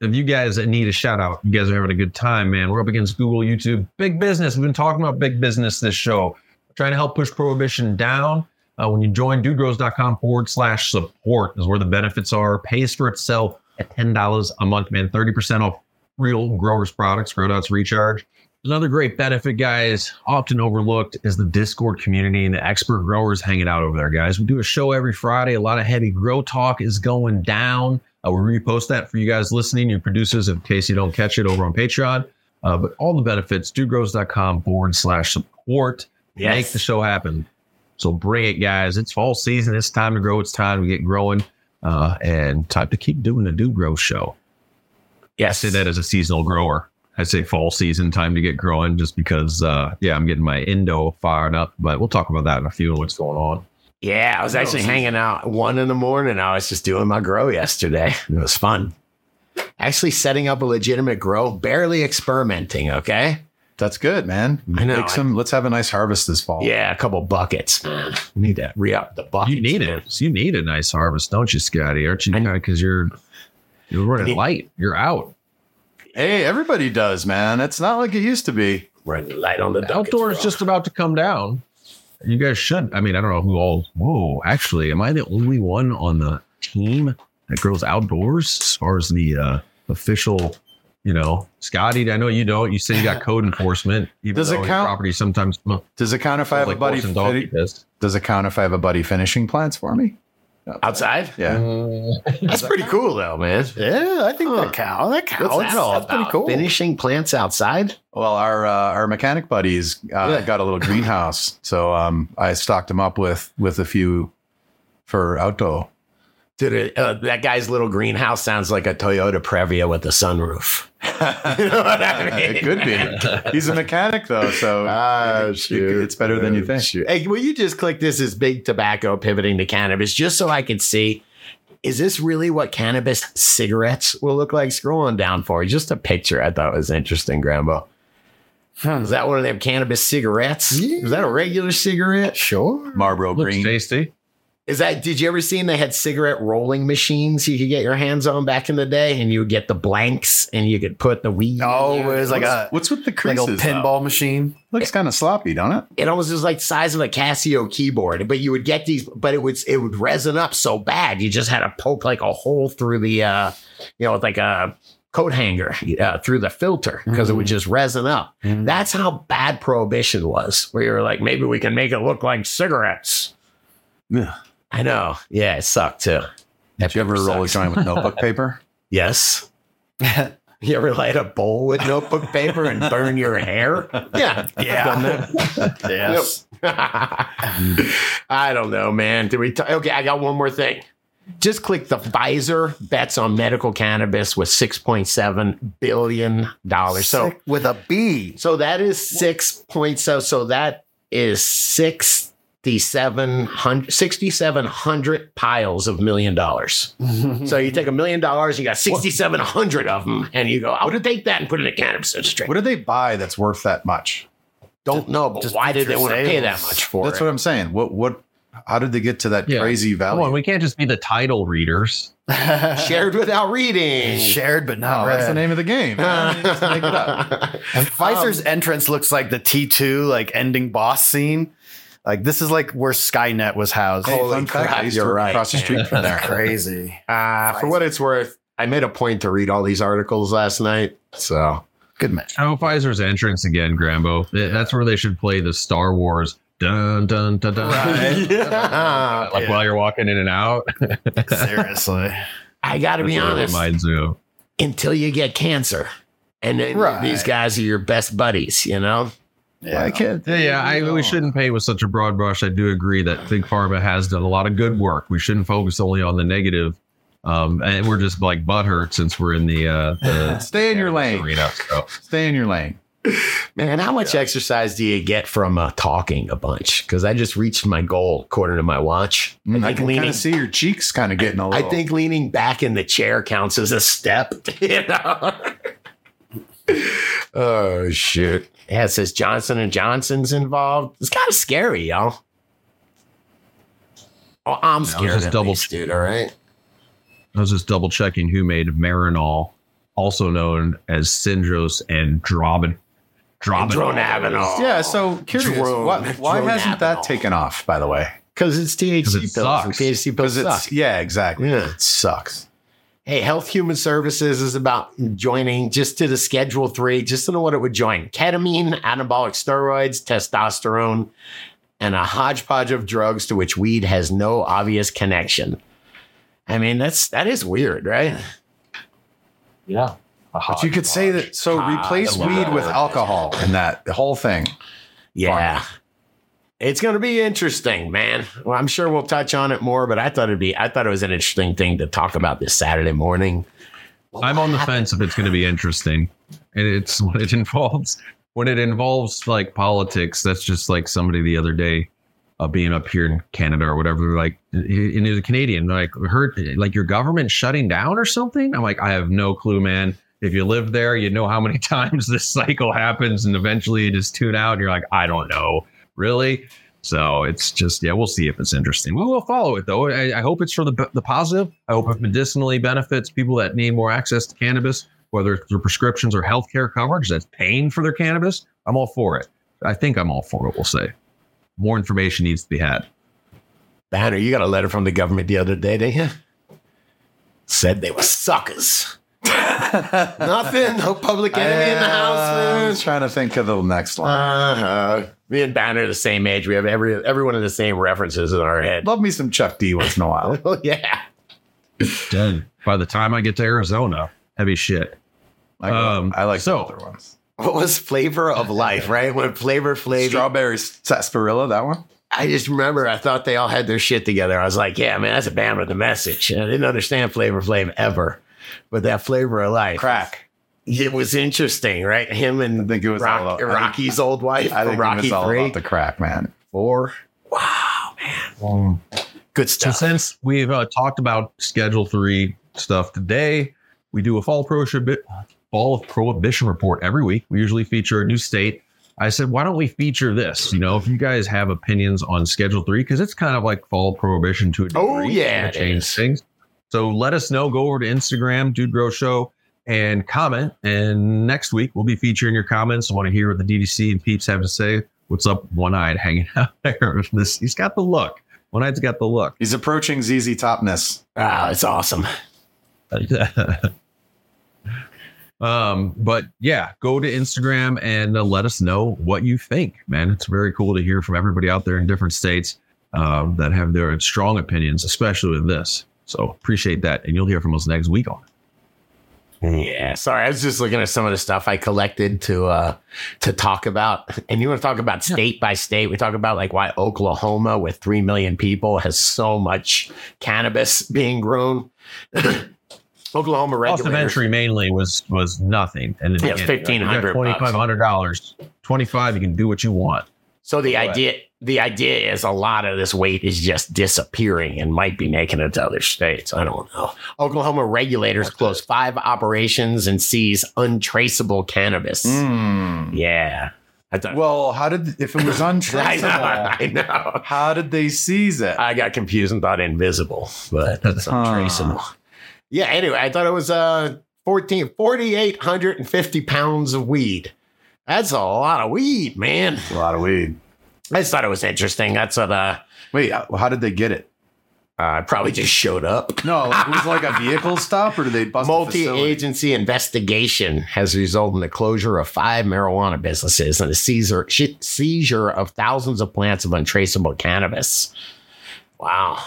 if you guys need a shout out, you guys are having a good time, man. We're up against Google, YouTube, big business. We've been talking about big business this show, trying to help push prohibition down. Uh, when you join dudegrows.com forward slash support is where the benefits are. Pays for itself at $10 a month, man. 30% off real growers products, Grow Dots Recharge. Another great benefit, guys, often overlooked is the Discord community and the expert growers hanging out over there, guys. We do a show every Friday. A lot of heavy grow talk is going down. Uh, we repost that for you guys listening, your producers, in case you don't catch it over on Patreon. Uh, but all the benefits, dudegrows.com forward slash support. Yes. Make the show happen. So bring it, guys. It's fall season. It's time to grow. It's time to get growing. Uh, and time to keep doing the Do Grow show. I say that as a seasonal grower. I say fall season, time to get growing just because, uh, yeah, I'm getting my Indo fired up, but we'll talk about that in a few and what's going on. Yeah, I was actually hanging out one in the morning. I was just doing my grow yesterday. It was fun. Actually, setting up a legitimate grow, barely experimenting. Okay. That's good, man. I know. Make some, let's have a nice harvest this fall. Yeah, a couple buckets. Man, we need to re up the buckets. You need man. it. You need a nice harvest, don't you, Scotty? Aren't you? Because you're you're running need- light. You're out. Hey, everybody does, man. It's not like it used to be. Running light on the The outdoor is just about to come down. You guys should. I mean, I don't know who all. Whoa, actually, am I the only one on the team that grows outdoors as far as the uh, official? You know, Scotty. I know you don't. You say you got code enforcement. Even Does it count? Property sometimes. Does it count if I have like a buddy? horse and donkey Fin- does it count if I have a buddy finishing plants for me? Outside. Yeah. That's pretty cool, though, man. Yeah, I think Huh. that counts. That counts. What's that all That's about? pretty cool. Finishing plants outside. Well, our uh, our mechanic buddies uh, Yeah. got a little greenhouse, so um, I stocked them up with with a few for outdoor. Dude, it, uh, that guy's little greenhouse sounds like a Toyota Previa with a sunroof. you know what I mean? it could be. He's a mechanic though, so Ah, it- it- shoot. it's better than you Oh, think. shoot. Hey, will you just click this as big tobacco pivoting to cannabis just so I can see? Is this really what cannabis cigarettes will look like? Scrolling down for you, just a picture I thought was interesting, Grambo. Is that one of them cannabis cigarettes? Is that a regular cigarette? Sure. Marlboro Looks Green. tasty. Is that? Did you ever see? They had cigarette rolling machines you could get your hands on back in the day, and you would get the blanks, and you could put the weed. in Oh, there. it was like a What's with the like a creases? pinball machine. Looks kind of sloppy, don't it? it almost was like the size of a Casio keyboard, but you would get these, but it would it would resin up so bad. You just had to poke like a hole through the, uh, you know, with like a coat hanger uh, through the filter because it would just resin up. That's how bad prohibition was. Where you were like, maybe we can make it look like cigarettes. Yeah. I know. Yeah, it sucked too. Did you ever roll a joint with notebook paper? Yes. You ever light a bowl with notebook paper and burn your hair? Yeah. Yeah. yes. I don't know, man. Did we? T- okay, I got one more thing. Just click the Pfizer bets on medical cannabis with six point seven billion dollars. So, with a B. so that is six point so. So that is six 6,700 6,700 piles of million dollars. So you take a million dollars, you got 6,700 of them, and you go, I would take that and put it in a cannabis industry. What did they buy that's worth that much? Don't know, but just why did they want to pay that much for it? That's it? what I'm saying. What what? How did they get to that Yeah. crazy Come value? on, we can't just be the title readers. Shared without reading. Shared but not Oh, that's the name of the game. Just make it up. Pfizer's Um, entrance looks like the T2 like ending boss scene. Like this is like where Skynet was housed. Hey, Holy fun fact, crap, I used you're to work right, across the street from there. Crazy. Uh, for what it's worth, I made a point to read all these articles last night. So Good match. Oh, Pfizer's entrance again, Grambo. That's where they should play the Star Wars. Dun dun dun dun. yeah. Like while you're walking in and out. Seriously. I got to be That's what it honest. Reminds me of. Until you get cancer, and then Right. these guys are your best buddies. You know. Yeah. I can't. Yeah, yeah. I, we shouldn't paint with such a broad brush. I do agree that Big Pharma has done a lot of good work. We shouldn't focus only on the negative. Um, and we're just like butthurt since we're in the, uh, the Stay in your lane. arena. So. Stay in your lane. Man, how much exercise do you get from uh, talking a bunch? Because I just reached my goal according to my watch. I I think can kind leaning. of see your cheeks kind of getting a I little. I think leaning back in the chair counts as a step. You know. Oh shit! Yeah, it says Johnson and Johnson's involved. It's kind of scary, y'all. Oh, I'm was scared. just at double- least, dude. All right. I was just double checking who made Marinol, also known as Syndros and Drobin. Drobin. Dronabinol. Yeah. So curious. Drone- why why hasn't that taken off? By the way, Because it's THC it pills. sucks. And THC pills because it's yeah, exactly. Yeah. It sucks. Hey, Health Human Services is about joining just to the Schedule Three, just to know what it would join: ketamine, anabolic steroids, testosterone, and a hodgepodge of drugs to which weed has no obvious connection. I mean, that's that is weird, right? Yeah. But you could say that. So replace weed with alcohol and that the whole thing. Yeah. It's going to be interesting, man. Well, I'm sure we'll touch on it more, but I thought it'd be I thought it was an interesting thing to talk about this Saturday morning. I'm on the fence if it's going to be interesting, and it's when it involves when it involves like politics. That's just like somebody the other day, uh, being up here in Canada or whatever. Like, and he was a Canadian. Like, heard like your government shutting down or something. I'm like, I have no clue, man. If you live there, you know how many times this cycle happens, and eventually you just tune out. And you're like, I don't know, really. So it's just yeah, we'll see if it's interesting. We will follow it though. I, I hope it's for the the positive. I hope it medicinally benefits people that need more access to cannabis, whether it's through prescriptions or healthcare coverage that's paying for their cannabis. I'm all for it. I think I'm all for it. We'll say more information needs to be had. Banner, you got a letter from the government the other day, didn't you? Said they were suckers. Nothing. No public enemy in the house, I man. was trying to think of the next one. Uh-huh. Me and Banner are the same age. We have every everyone of the same references in our head. Love me some Chuck D once in a while. Oh yeah. Dead. By the time I get to Arizona, heavy shit. I, Um, I like so- the other ones. What was flavor of life, right? When flavor flavor. Strawberry sarsaparilla, that one. I just remember I thought they all had their shit together. I was like, yeah, man, that's a band with a message. And I didn't understand Flavor Flav ever. But that flavor of life. Crack. It was interesting, right? Him and I think it was Rock- all about- I think- Rocky's old wife I think Rocky it's all 3. about the crack, man. Four. Wow, man. Good stuff. So since we've uh, talked about Schedule Three stuff today, we do a fall prohibition fall prohibition report every week. We usually feature a new state. I said, why don't we feature this? You know, if you guys have opinions on Schedule Three, because it's kind of like fall prohibition to a degree. Oh, yeah, It's it gonna change things. So let us know. Go over to Instagram, Dude Grow Show, and comment. And next week we'll be featuring your comments. I want to hear what the DGC and peeps have to say. What's up, One Eyed hanging out there? This he's got the look. One eyed's got the look. He's approaching ZZ Topness. Ah, it's awesome. um, but yeah, go to Instagram and uh, let us know what you think, man. It's very cool to hear from everybody out there in different states um, that have their strong opinions, especially with this. So appreciate that, and you'll hear from us next week on. it. Yeah, sorry. I was just looking at some of the stuff I collected to uh to talk about. And you want to talk about state by state? We talk about like why Oklahoma, with three million people, has so much cannabis being grown. Oklahoma Cost of entry mainly was was nothing, and Yeah, $1,500 twenty five hundred dollars. Twenty five, you can do what you want. So the Go ahead. The idea is a lot of this weight is just disappearing and might be making it to other states. I don't know. Oklahoma regulators close five operations and seize untraceable cannabis. Mm. Yeah. Well, how did if it was I know. untraceable? I know. how did they seize it? I got confused and thought invisible, but Huh. untraceable. Yeah. Anyway, I thought it was uh 14, 4,850 pounds of weed. That's a lot of weed, man. a lot of weed. I just thought it was interesting. That's what uh, Wait, uh, how did they get it? uh probably just showed up. No, it was like a vehicle stop, or did they bust a? Multi-agency investigation has resulted in the closure of five marijuana businesses and the seizure, seizure of thousands of plants of untraceable cannabis. Wow.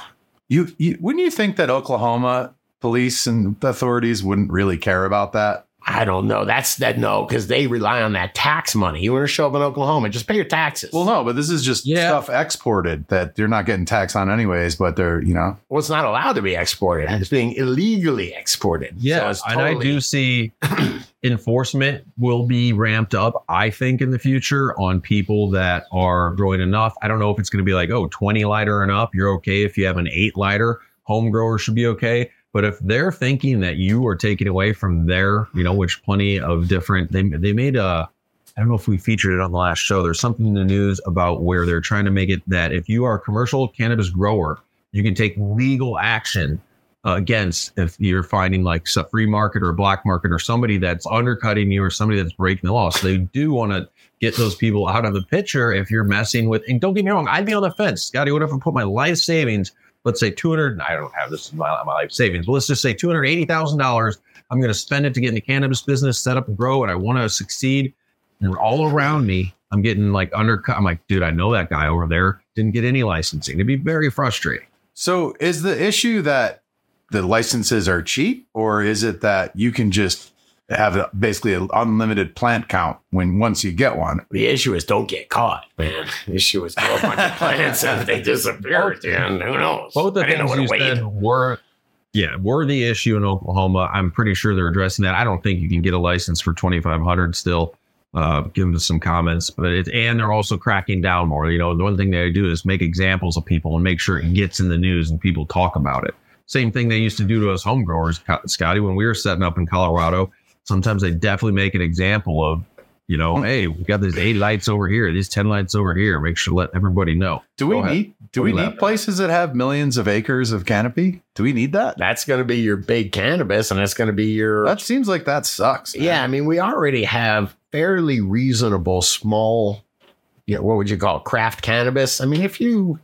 You, you wouldn't you think that Oklahoma police and authorities wouldn't really care about that? I don't know. That's that no, because they rely on that tax money. You want to show up in Oklahoma, just pay your taxes. Well, no, but this is just Yeah. stuff exported that they're not getting taxed on anyways, but they're, you know, well, it's not allowed to be exported. It's being illegally exported. So Yeah, and I do see enforcement will be ramped up. I think in the future on people that are growing enough. I don't know if it's going to be like, oh, 20 lighter and up. You're okay if you have an eight lighter. Home grower should be okay. But if they're thinking that you are taking away from their, you know, which plenty of different, they they made a. I don't know if we featured it on the last show. There's something in the news about where they're trying to make it that if you are a commercial cannabis grower, you can take legal action uh, against if you're finding like a free market or a black market or somebody that's undercutting you or somebody that's breaking the law. So they do want to get those people out of the picture if you're messing with. And don't get me wrong, I'd be on the fence, Scotty. What if I put my life savings? Let's say 200. I don't have this in my, my life savings, but let's just say $280,000. I'm going to spend it to get in the cannabis business, set up and grow, and I want to succeed. And all around me, I'm getting like undercut. I'm like, dude, I know that guy over there didn't get any licensing. It'd be very frustrating. So is the issue that the licenses are cheap, or is it that you can just have basically an unlimited plant count when once you get one? The issue is don't get caught, man. The issue is grow a bunch of plants and they disappear. And who knows? Both the I things what you to wait. said were, yeah, were the issue in Oklahoma. I'm pretty sure they're addressing that. I don't think you can get a license for 2,500 still. Uh, give them some comments, but it, and they're also cracking down more. You know, the one thing they do is make examples of people and make sure it gets in the news and people talk about it. Same thing they used to do to us home growers, Scotty, when we were setting up in Colorado. Sometimes they definitely make an example of, you know, hey, we got these eight lights over here, these 10 lights over here. Make sure to let everybody know. Do we need do we need places that have millions of acres of canopy? Do we need that? That's going to be your big cannabis, and that's going to be your. That seems like that sucks. man. yeah, I mean, we already have fairly reasonable small, you know, what would you call it, craft cannabis? I mean, if you,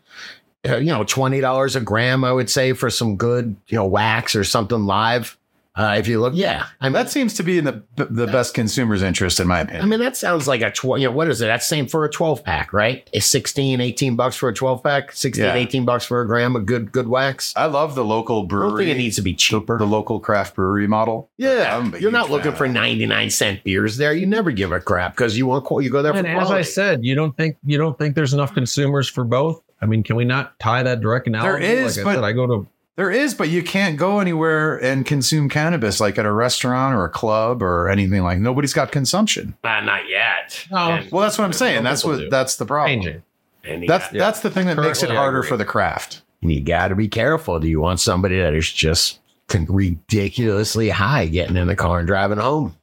uh, you know, twenty dollars a gram, I would say for some good, you know, wax or something live. Uh, if you look, yeah, I mean, that seems to be in the the best consumer's interest, in my opinion. I mean, that sounds like a 12, you know, what is it? That's same for a 12 pack, right? It's 16, 18 bucks for a 12 pack, 16, Yeah. 18 bucks for a gram of good, good wax. I love the local I don't brewery. think it needs to be cheaper. the local craft brewery model. yeah. You're not huge looking for 99 cent beers there. You never give a crap because you want, you go there for And as I said, you don't think you don't think there's enough consumers for both. I mean, can we not tie that direct analogy? is, like but- I said, I go to There is, but you can't go anywhere and consume cannabis like at a restaurant or a club or anything like. Nobody's got consumption. Uh, not yet. No. And- Well, that's what I'm saying. That's what do. that's the problem. and you that's the thing that makes it harder for the craft. you got to be careful. Do you want somebody that is just ridiculously high getting in the car and driving home?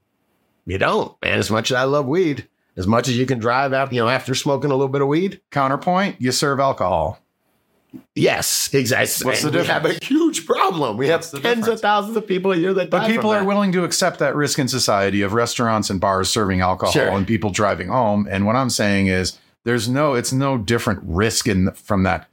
You don't, And As much as I love weed, as much as you can drive out, you know, after smoking a little bit of weed. Counterpoint: You serve alcohol. Yes, exactly. What's the And we have a huge problem. We have What's tens difference? of thousands of people a year that But people are that. willing to accept that risk in society of restaurants and bars serving alcohol Sure. and people driving home. And what I'm saying is, there's no, it's no different risk in from that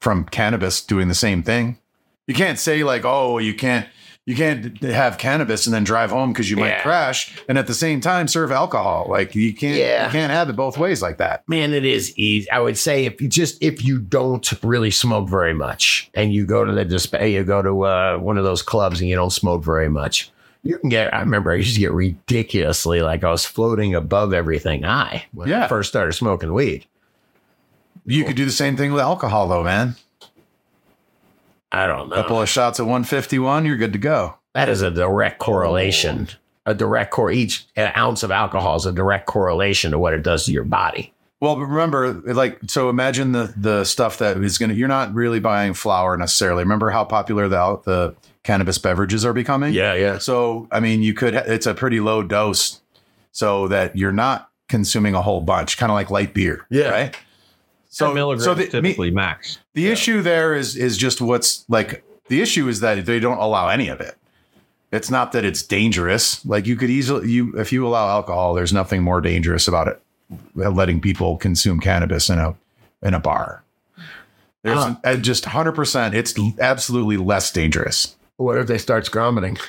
from cannabis doing the same thing. You can't say like, oh, you can't you can't have cannabis and then drive home because you might Yeah. crash, and at the same time serve alcohol. Like you can't Yeah. you can't have it both ways like that. Man, it is easy. I would say if you just if you don't really smoke very much, and you go to the display, you go to uh, one of those clubs and you don't smoke very much, you can get. I remember I used to get ridiculously like I was floating above everything high when I Yeah. first started smoking weed. You could do the same thing with alcohol, though, man. I don't know. A couple of shots at 151, you're good to go. That is a direct correlation. A direct core. Each ounce of alcohol is a direct correlation to what it does to your body. Well, but remember, like, so imagine the the stuff that is gonna. You're not really buying flour necessarily. Remember how popular the the cannabis beverages are becoming. Yeah, yeah. So I mean, you could. It's a pretty low dose, so that you're not consuming a whole bunch, kind of like light beer. Yeah. Right. So So, milligrams so the, me- typically max. The issue there is is just what's like the issue is that they don't allow any of it. It's not that it's dangerous. Like you could easily you if you allow alcohol, there's nothing more dangerous about it. Letting people consume cannabis in a in a bar. There's Huh. uh, just 100%. It's absolutely less dangerous. What if they start scromiting?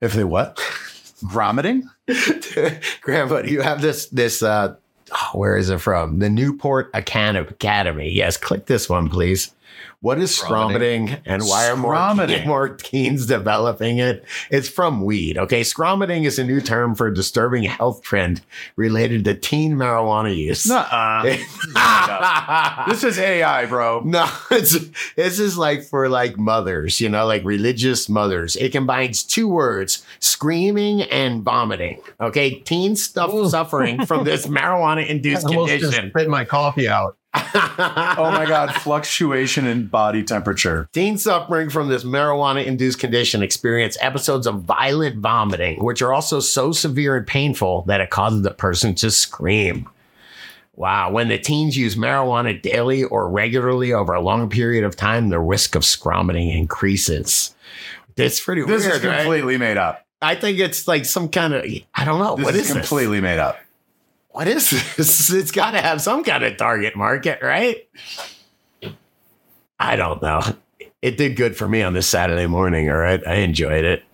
If they what? Vomiting? Grandpa, do you have this this uh oh, where is it from? The Newport Academy. Academy. Yes, click this one, please. What is scromiting and why are more, Scromiting. more teens developing it? It's from weed. Okay. Scromiting is a new term for a disturbing health trend related to teen marijuana use. Nuh-uh. this is AI, bro. No, it's this is like for like mothers, you know, like religious mothers. It combines two words, screaming and vomiting. Okay, teens stuff Ooh. suffering from this marijuana induced almost just condition. spit my coffee out. Oh my god, fluctuation in body temperature. Teens suffering from this marijuana induced condition experience episodes of violent vomiting, which are also so severe and painful that it causes the person to scream. Wow. When the teens use marijuana daily or regularly over a long period of time, the risk of scromiting increases. It's pretty This weird. is right? completely made up. I think it's like some kind of, I don't know. This what is, is, this? completely made up. What is this? It's got to have some kind of target market, right? I don't know. It did good for me on this Saturday morning. All right. I enjoyed it.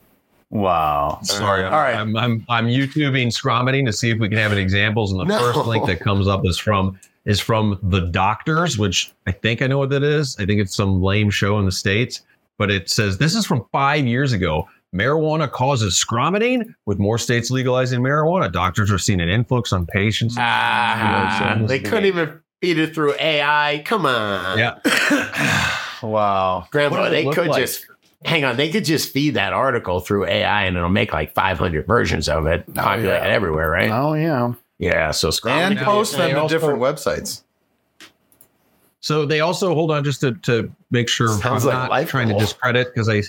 Wow. Sorry, All right. I'm, I'm I'm YouTubing scromiting to see if we can have an examples. And the No. first link that comes up is from is from the doctors, which I think I know what that is. I think it's some lame show in the states, but it says this is from five years ago. Marijuana causes scromiting. With more states legalizing marijuana, doctors are seeing an influx on patients. Ah, Yeah, they couldn't even feed it through AI. Come on. Yeah, Wow. Grandpa, they could like? just hang on. They could just feed that article through AI and it'll make like 500 versions of it, populate yeah. it everywhere, right? Oh yeah. Yeah. So scroll And post them to different websites. So they also hold on just to, to make sure Sounds I'm like not trying goal. to discredit because I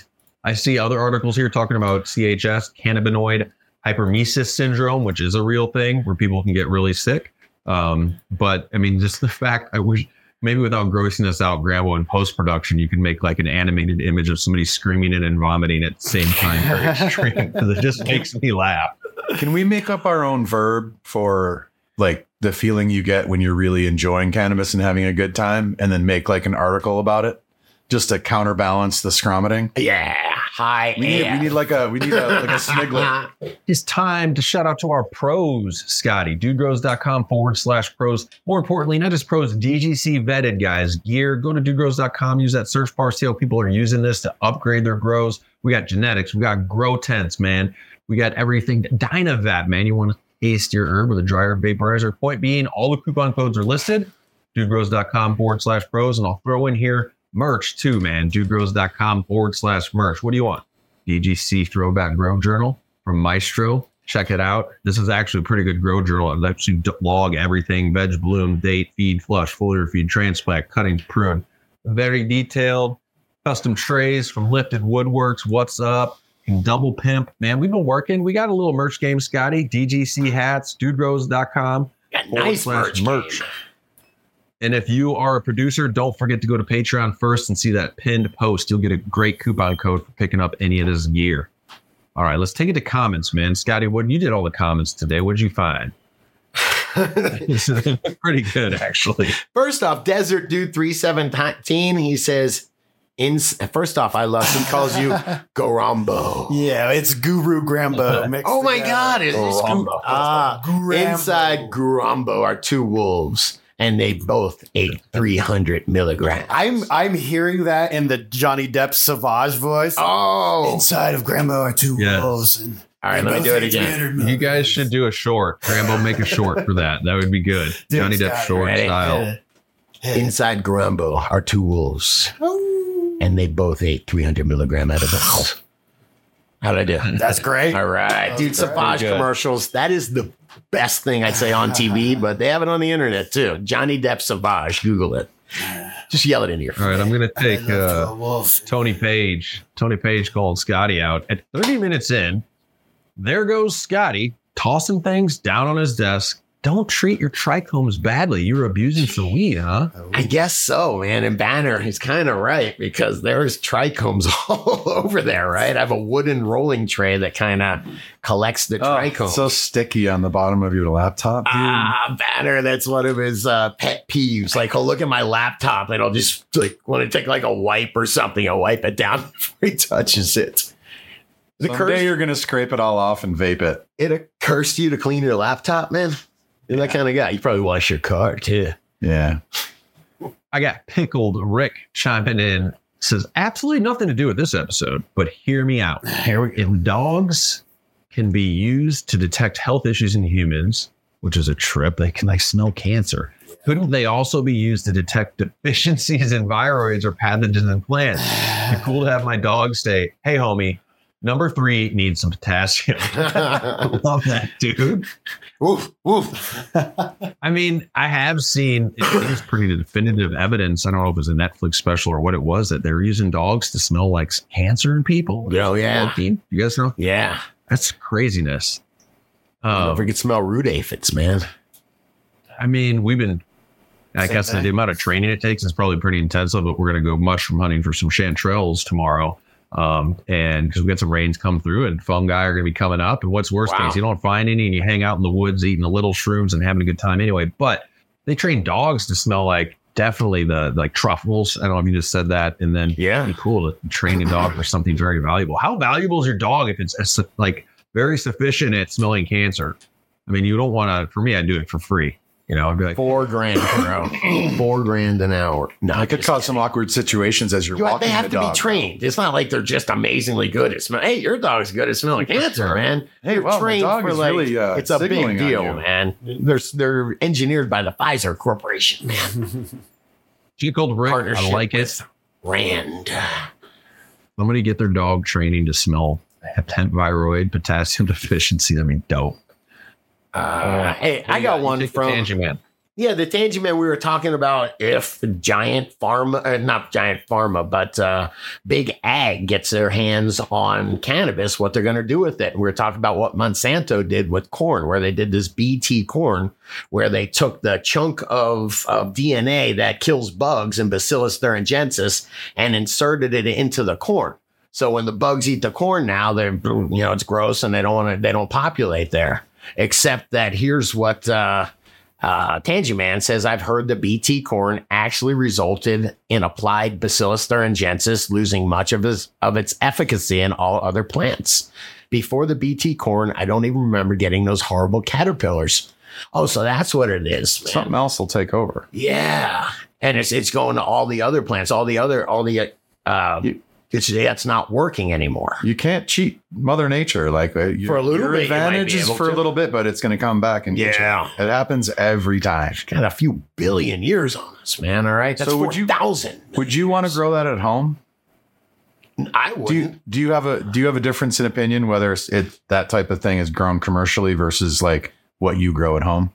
I see other articles here talking about CHS cannabinoid hyperemesis syndrome, which is a real thing where people can get really sick. Um, but I mean, just the fact I wish maybe without grossing this out, Grandma in post production, you can make like an animated image of somebody screaming it and vomiting at the same time. Very extreme because it just makes me laugh. Can we make up our own verb for like the feeling you get when you're really enjoying cannabis and having a good time and then make like an article about it just to counterbalance the scromiting? Yeah. Hi. We need, we need like a we need a like a sniglet. It's time to shout out to our pros, Scotty. Dudegrows.com forward slash pros. More importantly, not just pros, DGC vetted guys. Gear. Go to dudegrows.com. Use that search bar. See how people are using this to upgrade their grows. We got genetics. We got grow tents, man. We got everything. DynaVap, man. You want to taste your herb with a dryer vaporizer. Point being, all the coupon codes are listed. Dudegrows.com forward slash pros. And I'll throw in here merch too, man. Dudegrows.com forward slash merch. What do you want? DGC Throwback Grow Journal from Maestro. Check it out. This is actually a pretty good grow journal. It lets you log everything veg, bloom, date, feed, flush, foliar feed, transplant, cuttings, prune. Very detailed. Custom trays from Lifted Woodworks. What's up? Double pimp. Man, we've been working. We got a little merch game, Scotty. DGC hats, dudegrows.com. Got nice merch. merch. game. And if you are a producer, don't forget to go to Patreon first and see that pinned post. You'll get a great coupon code for picking up any of this gear. All right, let's take it to comments, man. Scotty, what you did all the comments today. What'd you find? Pretty good, actually. First off, Desert Dude 317, he says, in, first off, I love he calls you Garambo. Yeah, it's Guru Grambo. mixed Oh my together. God, is this Grambo. ah, Grambo. inside Garambo are two wolves, and they both ate 300 milligrams. I'm I'm hearing that in the Johnny Depp Savage voice. oh, Inside of Grambo are two Yes. wolves. And all right, let me do it again. You guys should do a short. Rambo, make a short for that. That would be good. Dude, Johnny Depp short ready? style. Inside Garambo are two wolves, oh. and they both ate 300 milligram out of edibles. How'd I do? That's great. All right, dude. That's great. Savage commercials. That is the best thing I'd say on TV, but they have it on the internet too. Johnny Depp Savage. Google it. Just yell it into your All right, I'm gonna take uh. Tony Page. Tony Page called Scotty out at 30 minutes in. There goes Scotty tossing things down on his desk. Don't treat your trichomes badly. You're abusing some weed, huh? I guess so, man. And Banner is kind of right because there's trichomes all over there, right? I have a wooden rolling tray that kind of collects the Oh, trichomes. so sticky on the bottom of your laptop, dude. Ah, Banner, that's one of his uh, pet peeves. Like, he'll look at my laptop and I'll just like want to take like a wipe or something, I'll wipe it down before he touches it. It Someday occurs, you're gonna scrape it all off and vape it. it occurs to you to clean your laptop, man? You're that kind of guy. You probably wash your car too. Yeah. I got pickled Rick chiming in. Says absolutely nothing to do with this episode, but hear me out. Here we go. If dogs can be used to detect health issues in humans, which is a trip, they can like smell cancer. Couldn't they also be used to detect deficiencies in viroids or pathogens in plants? It'd be cool to have my dog say, "Hey, homie, number three needs some potassium." Love that, dude. woof, woof. I mean, I have seen it seems pretty definitive evidence. I don't know if it was a Netflix special or what it was that they're using dogs to smell like cancer in people. Oh, yeah. Smoking. You guys know Yeah. that's craziness. Don't Um, forget to smell root aphids, man. I mean, we've been. I Same guess thing. the amount of training it takes is probably pretty intensive. But we're going to go mushroom hunting for some chanterelles tomorrow, um, and because we got some rains come through, and fungi are going to be coming up. And what's worse Wow. case, you don't find any, and you hang out in the woods eating the little shrooms and having a good time anyway. But they train dogs to smell like definitely the like truffles. I don't know if you just said that, and then Yeah. It'd be cool to train a dog for something very valuable. How valuable is your dog if it's like very sufficient at smelling cancer? I mean, you don't want to. For me, I'd do it for free. You know, I'd be like, Four grand per hour. Four grand an hour. No, I could cause some awkward situations as you're You walking they have the to dog. be trained. It's not like they're just amazingly good at smell. Hey, your dog's good at smelling cancer, man. Hey, They're well, my dog is really, uh, it's a big deal, man. They're they're engineered by the Pfizer Corporation, man. "She called Rick. I like it. Rand. Somebody get their dog training to smell heptent potassium deficiency. I mean, dope. Uh, hey, I got one Take the from Tangent Man. Yeah, the tangent man we were talking about if giant pharma, uh, not giant pharma, but uh, big ag gets their hands on cannabis, what they're going to do with it. We were talking about what Monsanto did with corn, where they did this BT corn, where they took the chunk of, of DNA that kills bugs and Bacillus thuringiensis and inserted it into the corn. So when the bugs eat the corn now, they're you know it's gross and they don't want to they don't populate there. Except that here's what uh, uh, Tangent Man says I've heard the BT corn actually resulted in applied Bacillus thuringiensis losing much of its of its efficacy in all other plants. Before the BT corn, I don't even remember getting those horrible caterpillars. Oh, so that's what it is. man. Something else will take over. Yeah, and it's it's going to all the other plants, all the other all the uh, You- it's that's not working anymore. You can't cheat Mother Nature. Like uh, your, For a little your bit, you advantage is for to. a little bit, but it's going to come back and get you. Yeah. It happens every time. Got a few billion years on us, man. All right, that's So four would you- thousand. Would you want to grow that at home? I would. Do you do you have a do you have a difference in opinion whether it's- it that type of thing is grown commercially versus like what you grow at home?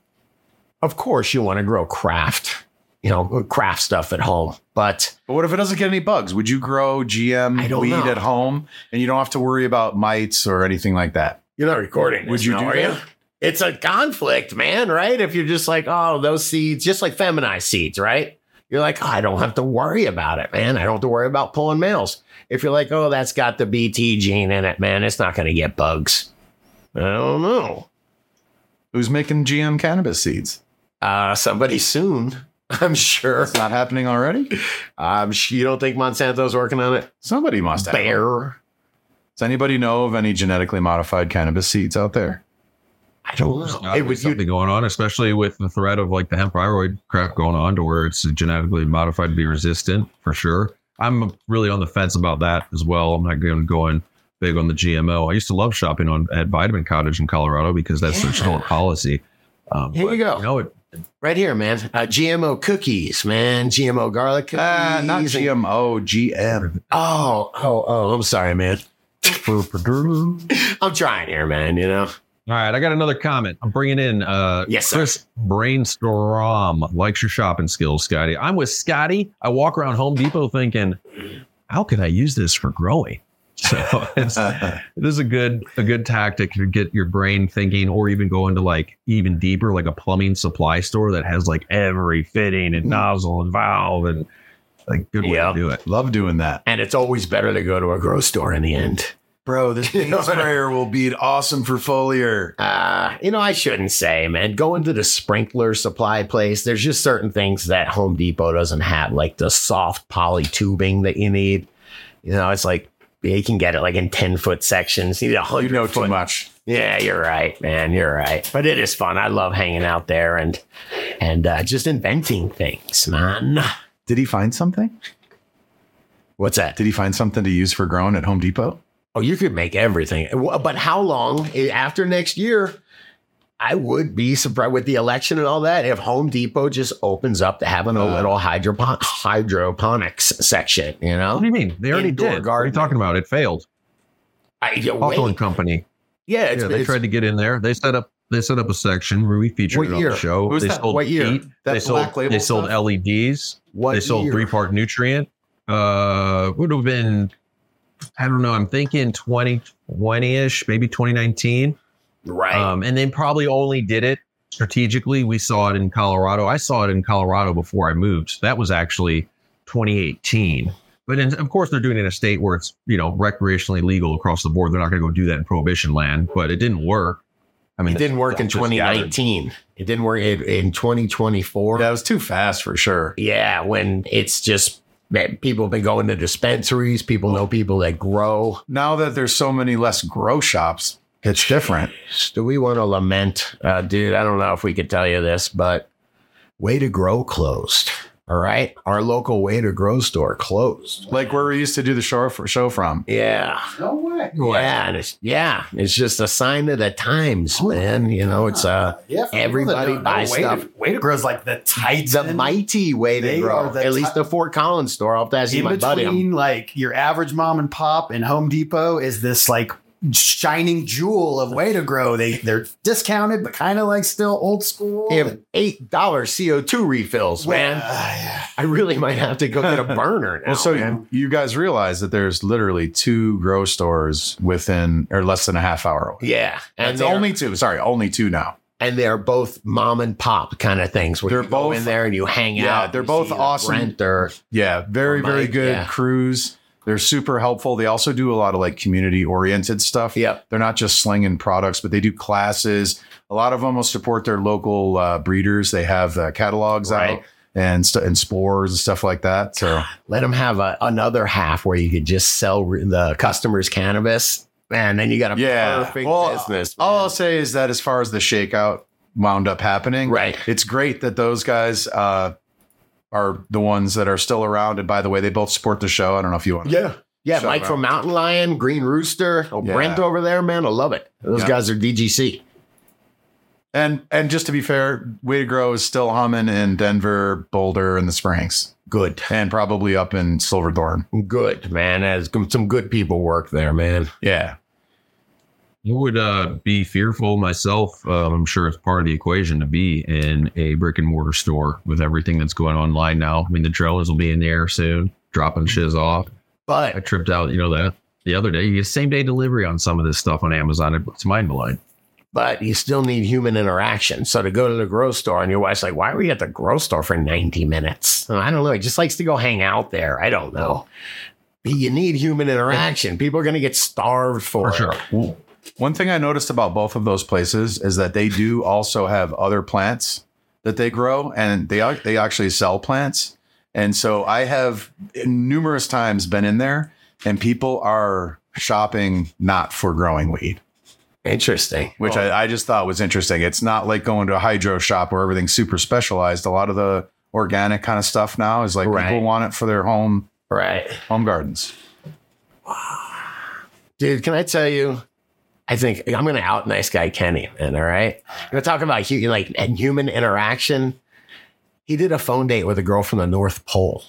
of course, you want to grow craft, you know, craft stuff at home, but But what if it doesn't get any bugs? Would you grow GM I weed know. at home and you don't have to worry about mites or anything like that? you're not recording. Would this you now, do are that? you? It's a conflict, man. Right? If you're just like, oh, those seeds, just like feminized seeds, right? You're like, oh, I don't have to worry about it, man. I don't have to worry about pulling males. If you're like, oh, that's got the BT gene in it, man, it's not going to get bugs. I don't know. Who's making GM cannabis seeds? Uh, somebody soon, I'm sure. It's not happening already. Um, you don't think Monsanto's working on it? Somebody must have. Bear. Does anybody know of any genetically modified cannabis seeds out there? I don't know. Gotta It be was you. something going on, especially with the threat of like the hemp thyroid crap going on to where it's genetically modified to be resistant for sure. I'm really on the fence about that as well. I'm not going going big on the GMO. I used to love shopping on at Vitamin Cottage in Colorado because that's their Yeah. store policy. Um, Here you go. You know, it, Right here, man. Uh, GMO cookies, man. GMO garlic cookies. Ah, not GMO, GM. Oh, oh, oh. I'm sorry, man. I'm trying here, man. You know, All right, I got another comment. I'm bringing in uh, Yes, sir. Chris Brainstorm likes your shopping skills, Scotty. I'm with Scotty. I walk around Home Depot thinking, how can I use this for growing? So it's, it is a good a good tactic to get your brain thinking, or even go into like even deeper, like a plumbing supply store that has like every fitting and nozzle and valve and like good way Yeah. to do it. Love doing that. And it's always better to go to a grow store in the end. Bro, this You paint know what I- sprayer will be awesome for foliar. Uh, you know, I shouldn't say, man. Going to the sprinkler supply place, there's just certain things that Home Depot doesn't have, like the soft poly tubing that you need. You know, it's like you can get it like in 10 foot sections. You You know foot. too much. Yeah, you're right, man. You're right. But it is fun. I love hanging out there and and uh, just inventing things, man. Did he find something? What's that? Did he find something to use for growing at Home Depot? Oh, you could make everything. But how long eh, after next year? I would be surprised with the election and all that if Home Depot just opens up to having a Uh. little hydropo- hydroponics section. You know, What do you mean? They already Indoor did. What are you talking about? It failed. I, yeah, Hawthorne wait. Company. yeah, it's, yeah, they it's- tried to get in there. They set up they set up a section where we featured What it on year? the show. Who's they that? sold What year? heat. That they sold black label they sold stuff? LEDs. what they sold year? three part nutrient. Uh would have been I don't know, I'm thinking 2020-ish, maybe 2019. Right? Um, and they probably only did it strategically. We saw it in Colorado. I saw it in Colorado before I moved. That was actually 2018. But in, of course, they're doing it in a state where it's you know recreationally legal across the board. They're not going to go do that in prohibition land. But it didn't work. I mean, it didn't work in that's just gathered. 2019. It didn't work in, in 2024. That was too fast for sure. Yeah, when it's just man, people have been going to dispensaries. People know people that grow. Now that there's so many less grow shops, it's different. Do we want to lament, uh, dude? I don't know if we could tell you this, but Way to Grow closed. All right, our local Way to Grow store closed. Like where we used to do the show, for, show from. Yeah, No way. yeah, and it's, yeah. It's just a sign of the times, man. You know, it's uh, Yeah, for people that Everybody buys Way to- stuff. Way to Grow's like the tight, the mighty Way to Grow. are the At least the Fort Collins store. I'll have to ask you in my buddy. between like your average mom and pop and Home Depot is this like shining jewel of Way to Grow. They they're discounted, but kind of like still old school. They have eight dollar CO two refills, man. Uh, well, I really might have to go get a burner. Now, Well, so man. you guys realize that there's literally two grow stores within or less than a half hour away. yeah, and only two. Sorry, only two now. and they're both mom and pop kind of things. Where They're you go both- in there and you hang Yeah, out. they're both awesome. Or Yeah, very, Or very good yeah. crews. They're super helpful. They also do a lot of like community oriented stuff. Yeah. They're not just slinging products, but they do classes. A lot of them will support their local uh, breeders. They have uh, catalogs Right. out and st- and spores and stuff like that. So let them have a, another half where you could just sell re- the customers cannabis, and then you got a yeah, perfect well, business. all. I'll say is that as far as the shakeout wound up happening, right. it's great that those guys uh, are the ones that are still around. And by the way, they both support the show. I don't know if you want. to Yeah. Yeah, Mike out. from Mountain Lion, Green Rooster, oh, Yeah. Brent over there, man. I love it. Those Yeah. guys are DGC. And and just to be fair, Way to Grow is still humming in Denver, Boulder, and the Springs, Good. and probably up in Silverthorne. Good, man. As some good people work there, man. Yeah, I would uh, be fearful myself. Um, I'm sure it's part of the equation to be in a brick and mortar store with everything that's going online now. I mean, the trailers will be in there soon, dropping shiz off. But I tripped out, you know, that the other day. You get same day delivery on some of this stuff on Amazon. It's mind blowing. but you still need human interaction. So to go to the grocery store and your wife's like, why were you at the grocery store for 90 minutes? I don't know. He just likes to go hang out there. I don't know. But you need human interaction. People are going to get starved for, For it. sure. One thing I noticed about both of those places is that they do also have other plants that they grow, and they they actually sell plants. And so I have numerous times been in there, and people are shopping not for growing weed. Interesting. which I, I just thought was interesting. It's not like going to a hydro shop where everything's super specialized. A lot of the organic kind of stuff now is like Right. people want it for their home right. home gardens. Wow. Dude, can I tell you? I think I'm going to out nice guy Kenny. And all right, we're talking about hu- like and human interaction. He did a phone date with a girl from the North Pole.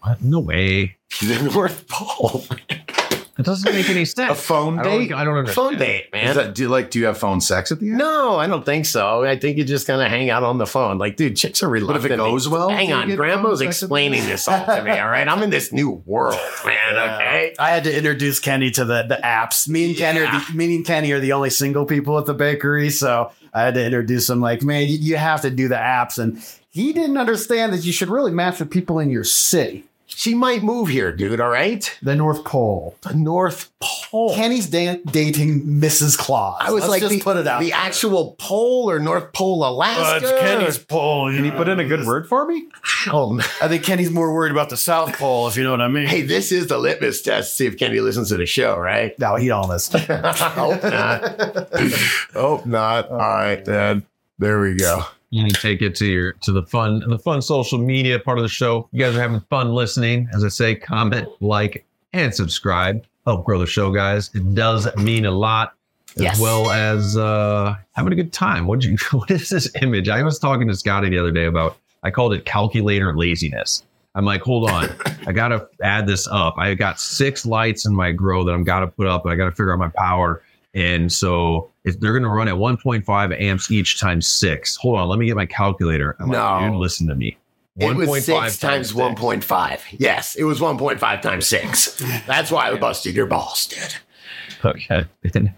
What? No way. The North Pole. It doesn't make any sense. A sense. phone I don't, date? I don't understand. Phone date, man. Is that, do you like? Do you have phone sex at the end? no, I don't think so. I think you just kind of hang out on the phone. Like, dude, chicks are really. But if it goes well, hang on. get Grandma's phone sex at the explaining this all to me. All right, I'm in this new world, man. Okay. I had to introduce Kenny to the the apps. Me and Kenny, are the, me and Kenny are the only single people at the bakery, so I had to introduce him. Like, man, you, you have to do the apps, and he didn't understand that you should really match with people in your city, She might move here, dude. All right, the North Pole. the North Pole. Kenny's da- dating Mrs. Claus. I was Let's like, just the, put it out. the there. actual pole or North Pole, Alaska. It's Kenny's pole. Can you put in a good word for me? Hell no. I think Kenny's more worried about the South Pole, if you know what I mean. Hey, this is the litmus test. to See if Kenny listens to the show, right? no, he don't listen. Hope not. Hope not. All right, Dad. There we go. You take it to your to the fun the fun social media part of the show. You guys are having fun listening. As I say, comment, like, and subscribe. Help grow the show, guys. It does mean a lot. As Yes. well as uh, having a good time. What you? What is this image? I was talking to Scotty the other day about. I called it calculator laziness. I'm like, hold on, I gotta add this up. I got six lights in my grow that I'm gotta put up, and I gotta figure out my power. And so if they're gonna run at 1.5 amps each times six. Hold on, let me get my calculator. I'm No. like, dude, listen to me. It was 1.5 six times six. 1.5. Yes, it was 1.5 times six. That's why I busted your balls, dude. Okay.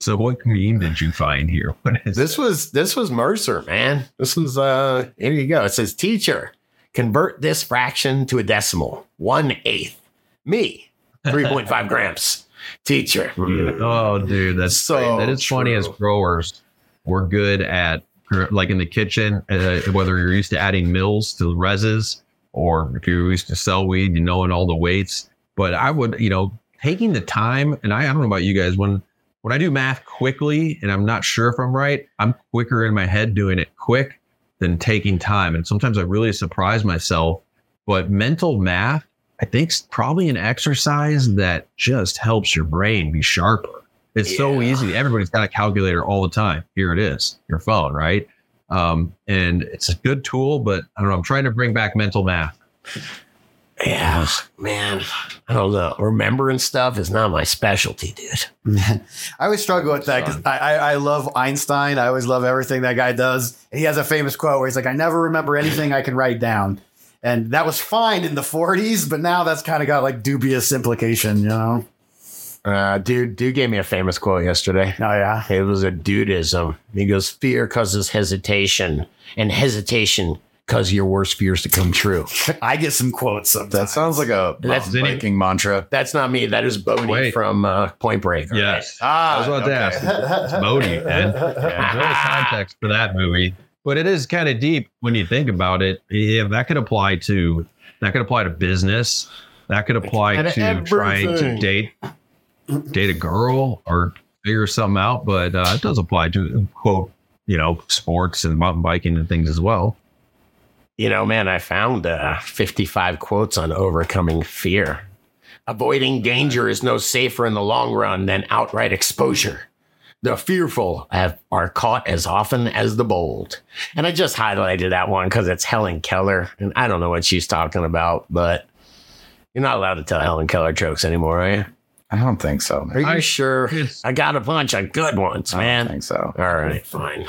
so what meme did you find here? What is This was this was Mercer, man. This was uh here you go. It says teacher, convert this fraction to a decimal. One eighth. Me, 3.5 grams. Teacher. Oh, dude, that's So that is funny. As growers, we're good at like in the kitchen, uh, whether you're used to adding mills to reses or if you're used to sell weed, you knowing all the weights. But I would, you know, taking the time, and I, I don't know about you guys when when I do math quickly and I'm not sure if I'm right, I'm quicker in my head doing it quick than taking time. And sometimes I really surprise myself. But mental math I think it's probably an exercise that just helps your brain be sharper. It's so easy. Everybody's got a calculator all the time. Here it is, your phone, right? Um, and it's a good tool, but I don't know. I'm trying to bring back mental math. Yeah, man. I don't know. Remembering stuff is not my specialty, dude. I always struggle with that because I, I, I love Einstein. I always love everything that guy does. And he has a famous quote where he's like, I never remember anything I can write down. And that was fine in the 40s, but now that's kind of got like dubious implication, you know? Uh, dude, dude gave me a famous quote yesterday. Oh, yeah. It was a dudism. He goes, fear causes hesitation, and hesitation causes your worst fears to come true. I get some quotes sometimes. That sounds like a That's- Viking mantra. That's not me. That is Bodhi Wait. from uh, Point Break. all Yes. Ah, I was about to ask. It's Bodhi, man. There's no context for that movie, but it is kind of deep when you think about it. Yeah, that could apply to that could apply to business. That could apply And to trying to date date a girl or figure something out. But uh, it does apply to quote you know sports and mountain biking and things as well. You know, man, I found uh, 55 quotes on overcoming fear. Avoiding danger is no safer in the long run than outright exposure. The fearful have, are caught as often as the bold. And I just highlighted that one because it's Helen Keller. And I don't know what she's talking about, but you're not allowed to tell Helen Keller jokes anymore, are you? I don't think so. Are you I- sure? I got a bunch of good ones, man. I don't think so. All right, fine.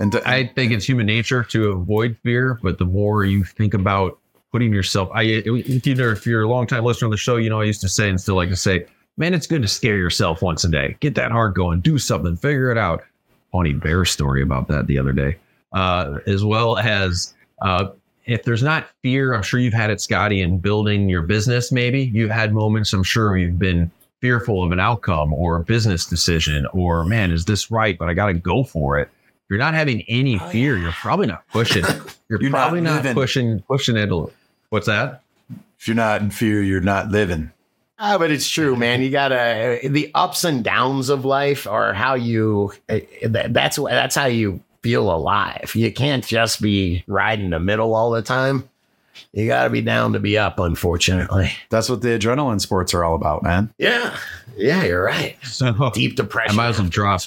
And to, I think it's human nature to avoid fear, but the more you think about putting yourself, I if you know if you're a long time listener of the show, you know I used to say and still like to say, man, it's good to scare yourself once a day. Get that heart going, do something, figure it out. Funny bear story about that the other day, uh, as well as uh, if there's not fear, I'm sure you've had it, Scotty, in building your business. Maybe you've had moments. I'm sure you've been fearful of an outcome or a business decision, or man, is this right? But I got to go for it. If you're not having any Oh, fear, you're probably not pushing. You're, You're probably not, living. pushing pushing it. What's that? if you're not in fear, you're not living. Ah, but it's true, man. You gotta the ups and downs of life are how you. eh, that- That's that's how you feel alive. You can't just be riding the middle all the time. You gotta be down to be up. Unfortunately, That's what the adrenaline sports are all about, man. yeah, yeah, you're right. So Deep depression. I depression. might as well drop.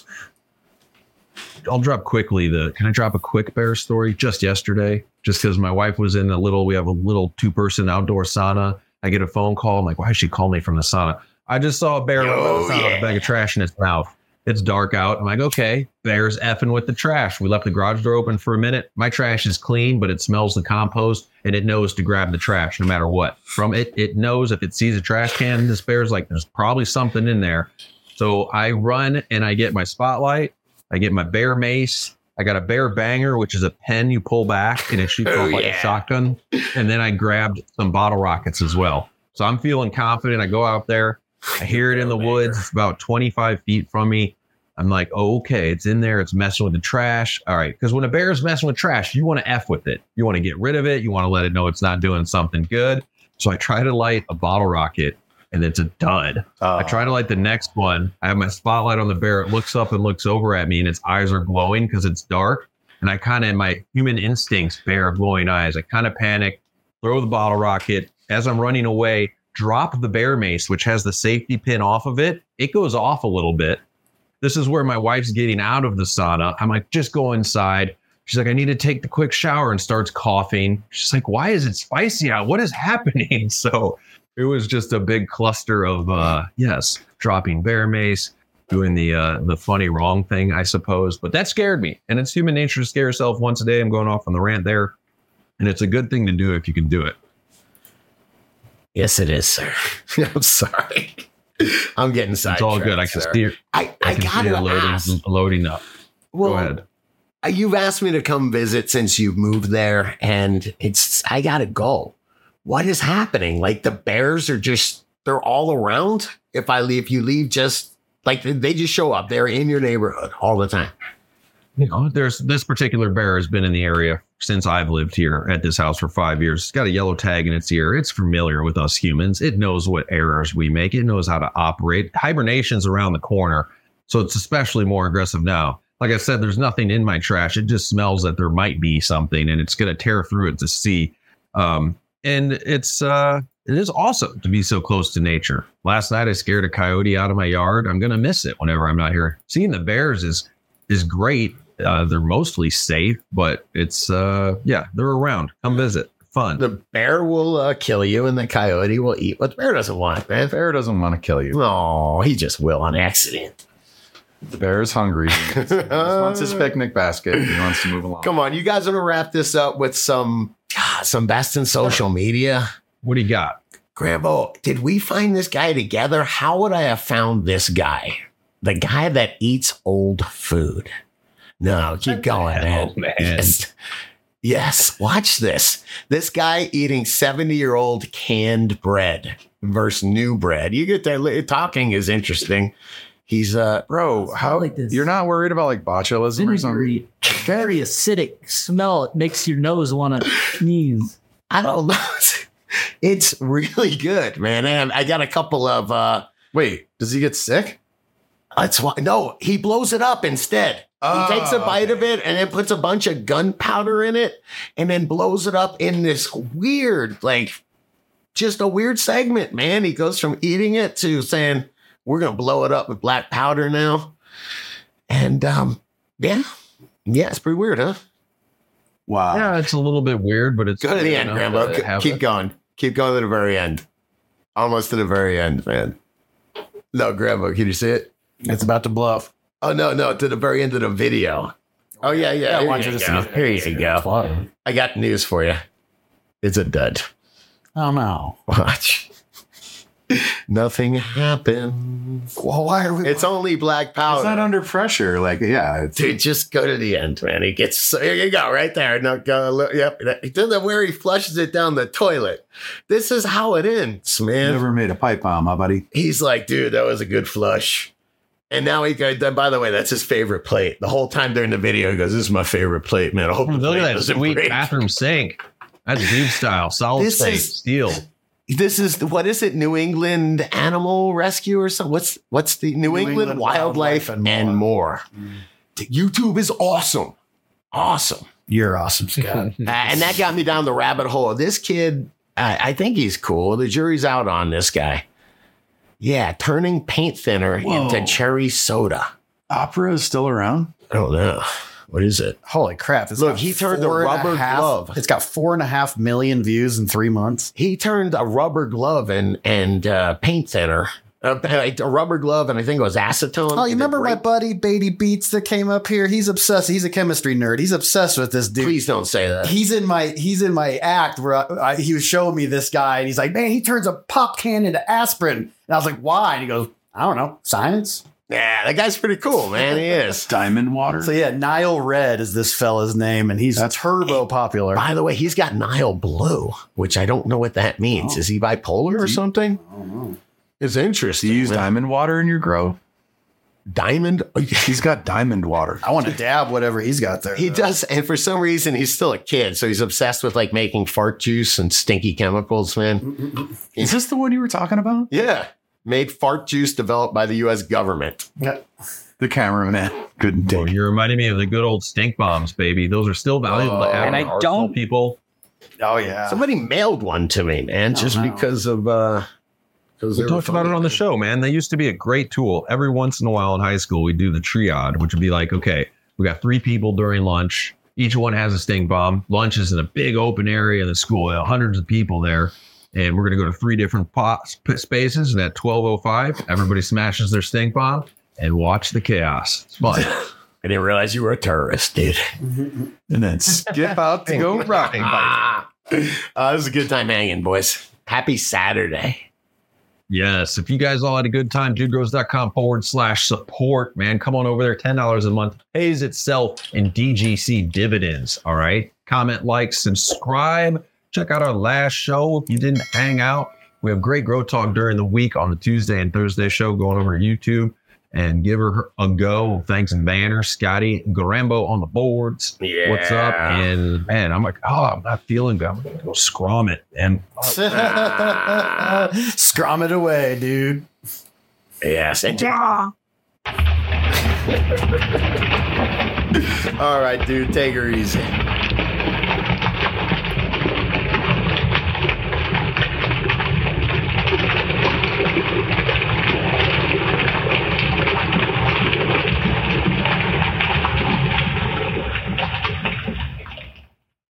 I'll drop quickly the. Can I drop a quick bear story? Just yesterday, just because my wife was in a little. We have a little two person outdoor sauna, I get a phone call. I'm like, why did she call me from the sauna? I just saw a bear Oh, with a yeah. bag of trash in its mouth. It's dark out. I'm like, okay, bear's effing with the trash. We left the garage door open for a minute. My trash is clean, but it smells the compost and it knows to grab the trash no matter what. From it, it knows if it sees a trash can, this bear's like, there's probably something in there. So I run and I get my spotlight. I get my bear mace. I got a bear banger, which is a pen you pull back and it shoots Oh, off like yeah. a shotgun. And then I grabbed some bottle rockets as well. So I'm feeling confident. I go out there. I hear it in the oh, woods. It's about 25 feet from me. I'm like, oh, okay, it's in there. It's messing with the trash. All right. Because when a bear is messing with trash, you want to F with it. You want to get rid of it. You want to let it know it's not doing something good. So I try to light a bottle rocket and it's a dud. Uh, I try to light the next one. I have my spotlight on the bear. It looks up and looks over at me, and its eyes are glowing because it's dark. And I kind of, in my human instincts, bear glowing eyes. I kind of panic, throw the bottle rocket. As I'm running away, drop the bear mace, which has the safety pin off of it. It goes off a little bit. This is where my wife's getting out of the sauna. I'm like, just go inside. She's like, I need to take the quick shower and starts coughing. She's like, why is it spicy out? What is happening? So it was just a big cluster of uh yes, dropping bear mace, doing the uh the funny wrong thing, I suppose. But that scared me. And it's human nature to scare yourself once a day. I'm going off on the rant there. And it's a good thing to do if you can do it. Yes, it is, sir. I'm sorry. I'm getting It's all good. I can sir. see. I, I I can see gotta it loading, ask. loading up. Well, Go ahead. uh, You've asked me to come visit since you've moved there, and it's I gotta go. What is happening? Like the bears are just they're all around. If I leave, if you leave, just like they just show up. They're in your neighborhood all the time. You know, there's this particular bear has been in the area since I've lived here at this house for five years. It's got a yellow tag in its ear. It's familiar with us humans. It knows what errors we make. It knows how to operate. Hibernation's around the corner, so it's especially more aggressive now. Like I said, there's nothing in my trash. It just smells that there might be something, and it's gonna tear through it to see. Um, and it's uh, it is awesome to be so close to nature. Last night I scared a coyote out of my yard. I'm gonna miss it whenever I'm not here. Seeing the bears is is great. Uh, they're mostly safe, but it's uh, yeah, they're around. Come visit. Fun. The bear will uh, kill you, and the coyote will eat what the bear doesn't want, man. The bear doesn't want to kill you. No, he just will on accident. The bear is hungry. He wants his picnic basket. He wants to move along. Come on, you guys want to wrap this up with some some best in social media? what do you got? Grambo, did we find this guy together? How would I have found this guy? The guy that eats old food. No, keep going, man. Oh, man? Yes. Yes, watch this. This guy eating 70 year old canned bread versus new bread. You get that talking is interesting. He's uh Bro, how like this. you're not worried about like botulism or something? very acidic smell. It makes your nose want to sneeze. I don't know. It's really good, man. And I got a couple of uh Wait, does he get sick? That's why. No, he blows it up instead. Oh, he takes a bite okay. of it and then puts a bunch of gunpowder in it and then blows it up in this weird, like, just a weird segment, man. He goes from eating it to saying, we're going to blow it up with black powder now. And, um, yeah. Yeah, it's pretty weird, huh? Wow. Yeah, it's a little bit weird, but it's Go to the end, enough Grambo. Keep it. going. Keep going to the very end. Almost to the very end, man. No, Grambo, can you see it? It's about to bluff. Oh no, no, to the very end of the video. Oh yeah, yeah. Yeah, here watch you it. go. Here you go. I got news for you. It's a dud. Oh no. Watch. Nothing happens. Well, why are we? It's only black powder. It's not under pressure. Like, yeah, it's Dude, just go to the end, man. He gets so here you go, right there. No, go look. Yep. To the where he flushes it down the toilet. This is how it ends, man. never made a pipe bomb, huh, buddy? He's like, dude, that was a good flush. And now he goes, by the way, that's his favorite plate. The whole time during the video, he goes, This is my favorite plate, man. I hope hmm, the Look plate at that sweet break." bathroom sink. That's Jeep style, solid This state, is- steel. This is what is it? New England Animal Rescue or something? What's what's the New, England, England Wildlife, Wildlife and, and more? YouTube is awesome, awesome, You're awesome, Scott. Uh, and that got me down the rabbit hole. This kid, I I think he's cool. The jury's out on this guy. Yeah, turning paint thinner Whoa. into cherry soda. Opera is still around. I don't know. What is it? Holy crap! It's Look, got he turned a four and rubber half- glove. It's got four and a half million views in three months. He turned a rubber glove and and uh, paint thinner, uh, a rubber glove, and I think it was acetone. Oh, you It remember my buddy Beatty Beats that came up here? He's obsessed. He's a chemistry nerd. He's obsessed with this dude. Please don't say that. He's in my he's in my act where I, I, he was showing me this guy, and he's like, "Man, he turns a pop can into aspirin." And I was like, "Why?" And he goes, "I don't know, science." Yeah, that guy's pretty cool, man. He is. Diamond water. So yeah, Nile Red is this fella's name, and he's That's- turbo popular. By the way, he's got Nile Blue, which I don't know what that means. Oh. Is he bipolar or something? It's Do interesting. you use man. diamond water in your grow? diamond? He's got diamond water. I want to dab whatever he's got there. He though. does, and for some reason, he's still a kid, so he's obsessed with like making fart juice and stinky chemicals, man. Is this the one you were talking about? Yeah, made fart juice developed by the U.S. government. Yeah. The cameraman couldn't Well, take. it. you're reminding me of the good old stink bombs, baby. Those are still valuable to have And I don't- people. Oh yeah. Somebody mailed one to me, man, just no. because of uh, We talked about it on the show, man. They used to be a great tool. Every once in a while in high school, we do the triad, which would be like, okay, we got three people during lunch. Each one has a stink bomb. Lunch is in a big open area in the school, hundreds of people there. And we're going to go to three different pot, spaces. And at 12.05, everybody smashes their stink bomb and watch the chaos. It's fun. I didn't realize you were a terrorist, dude. And then skip out to go roughing. Ah, uh, this is a good time hanging, boys. Happy Saturday. Yes. If you guys all had a good time, dudegrows.com forward slash support, man. Come on over there. $10 a month pays itself in DGC dividends. All right. Comment, like, subscribe. Check out our last show if you didn't hang out. We have great Grow Talk during the week on the Tuesday and Thursday show going over to YouTube and give her a go. Thanks, Banner, Scotty, Garambo on the boards. Yeah. What's up? And man, I'm like, oh, I'm not feeling good. I'm going to go scrum it. And oh, Scrum it away, dude. Yes. And All right, dude. Take her easy.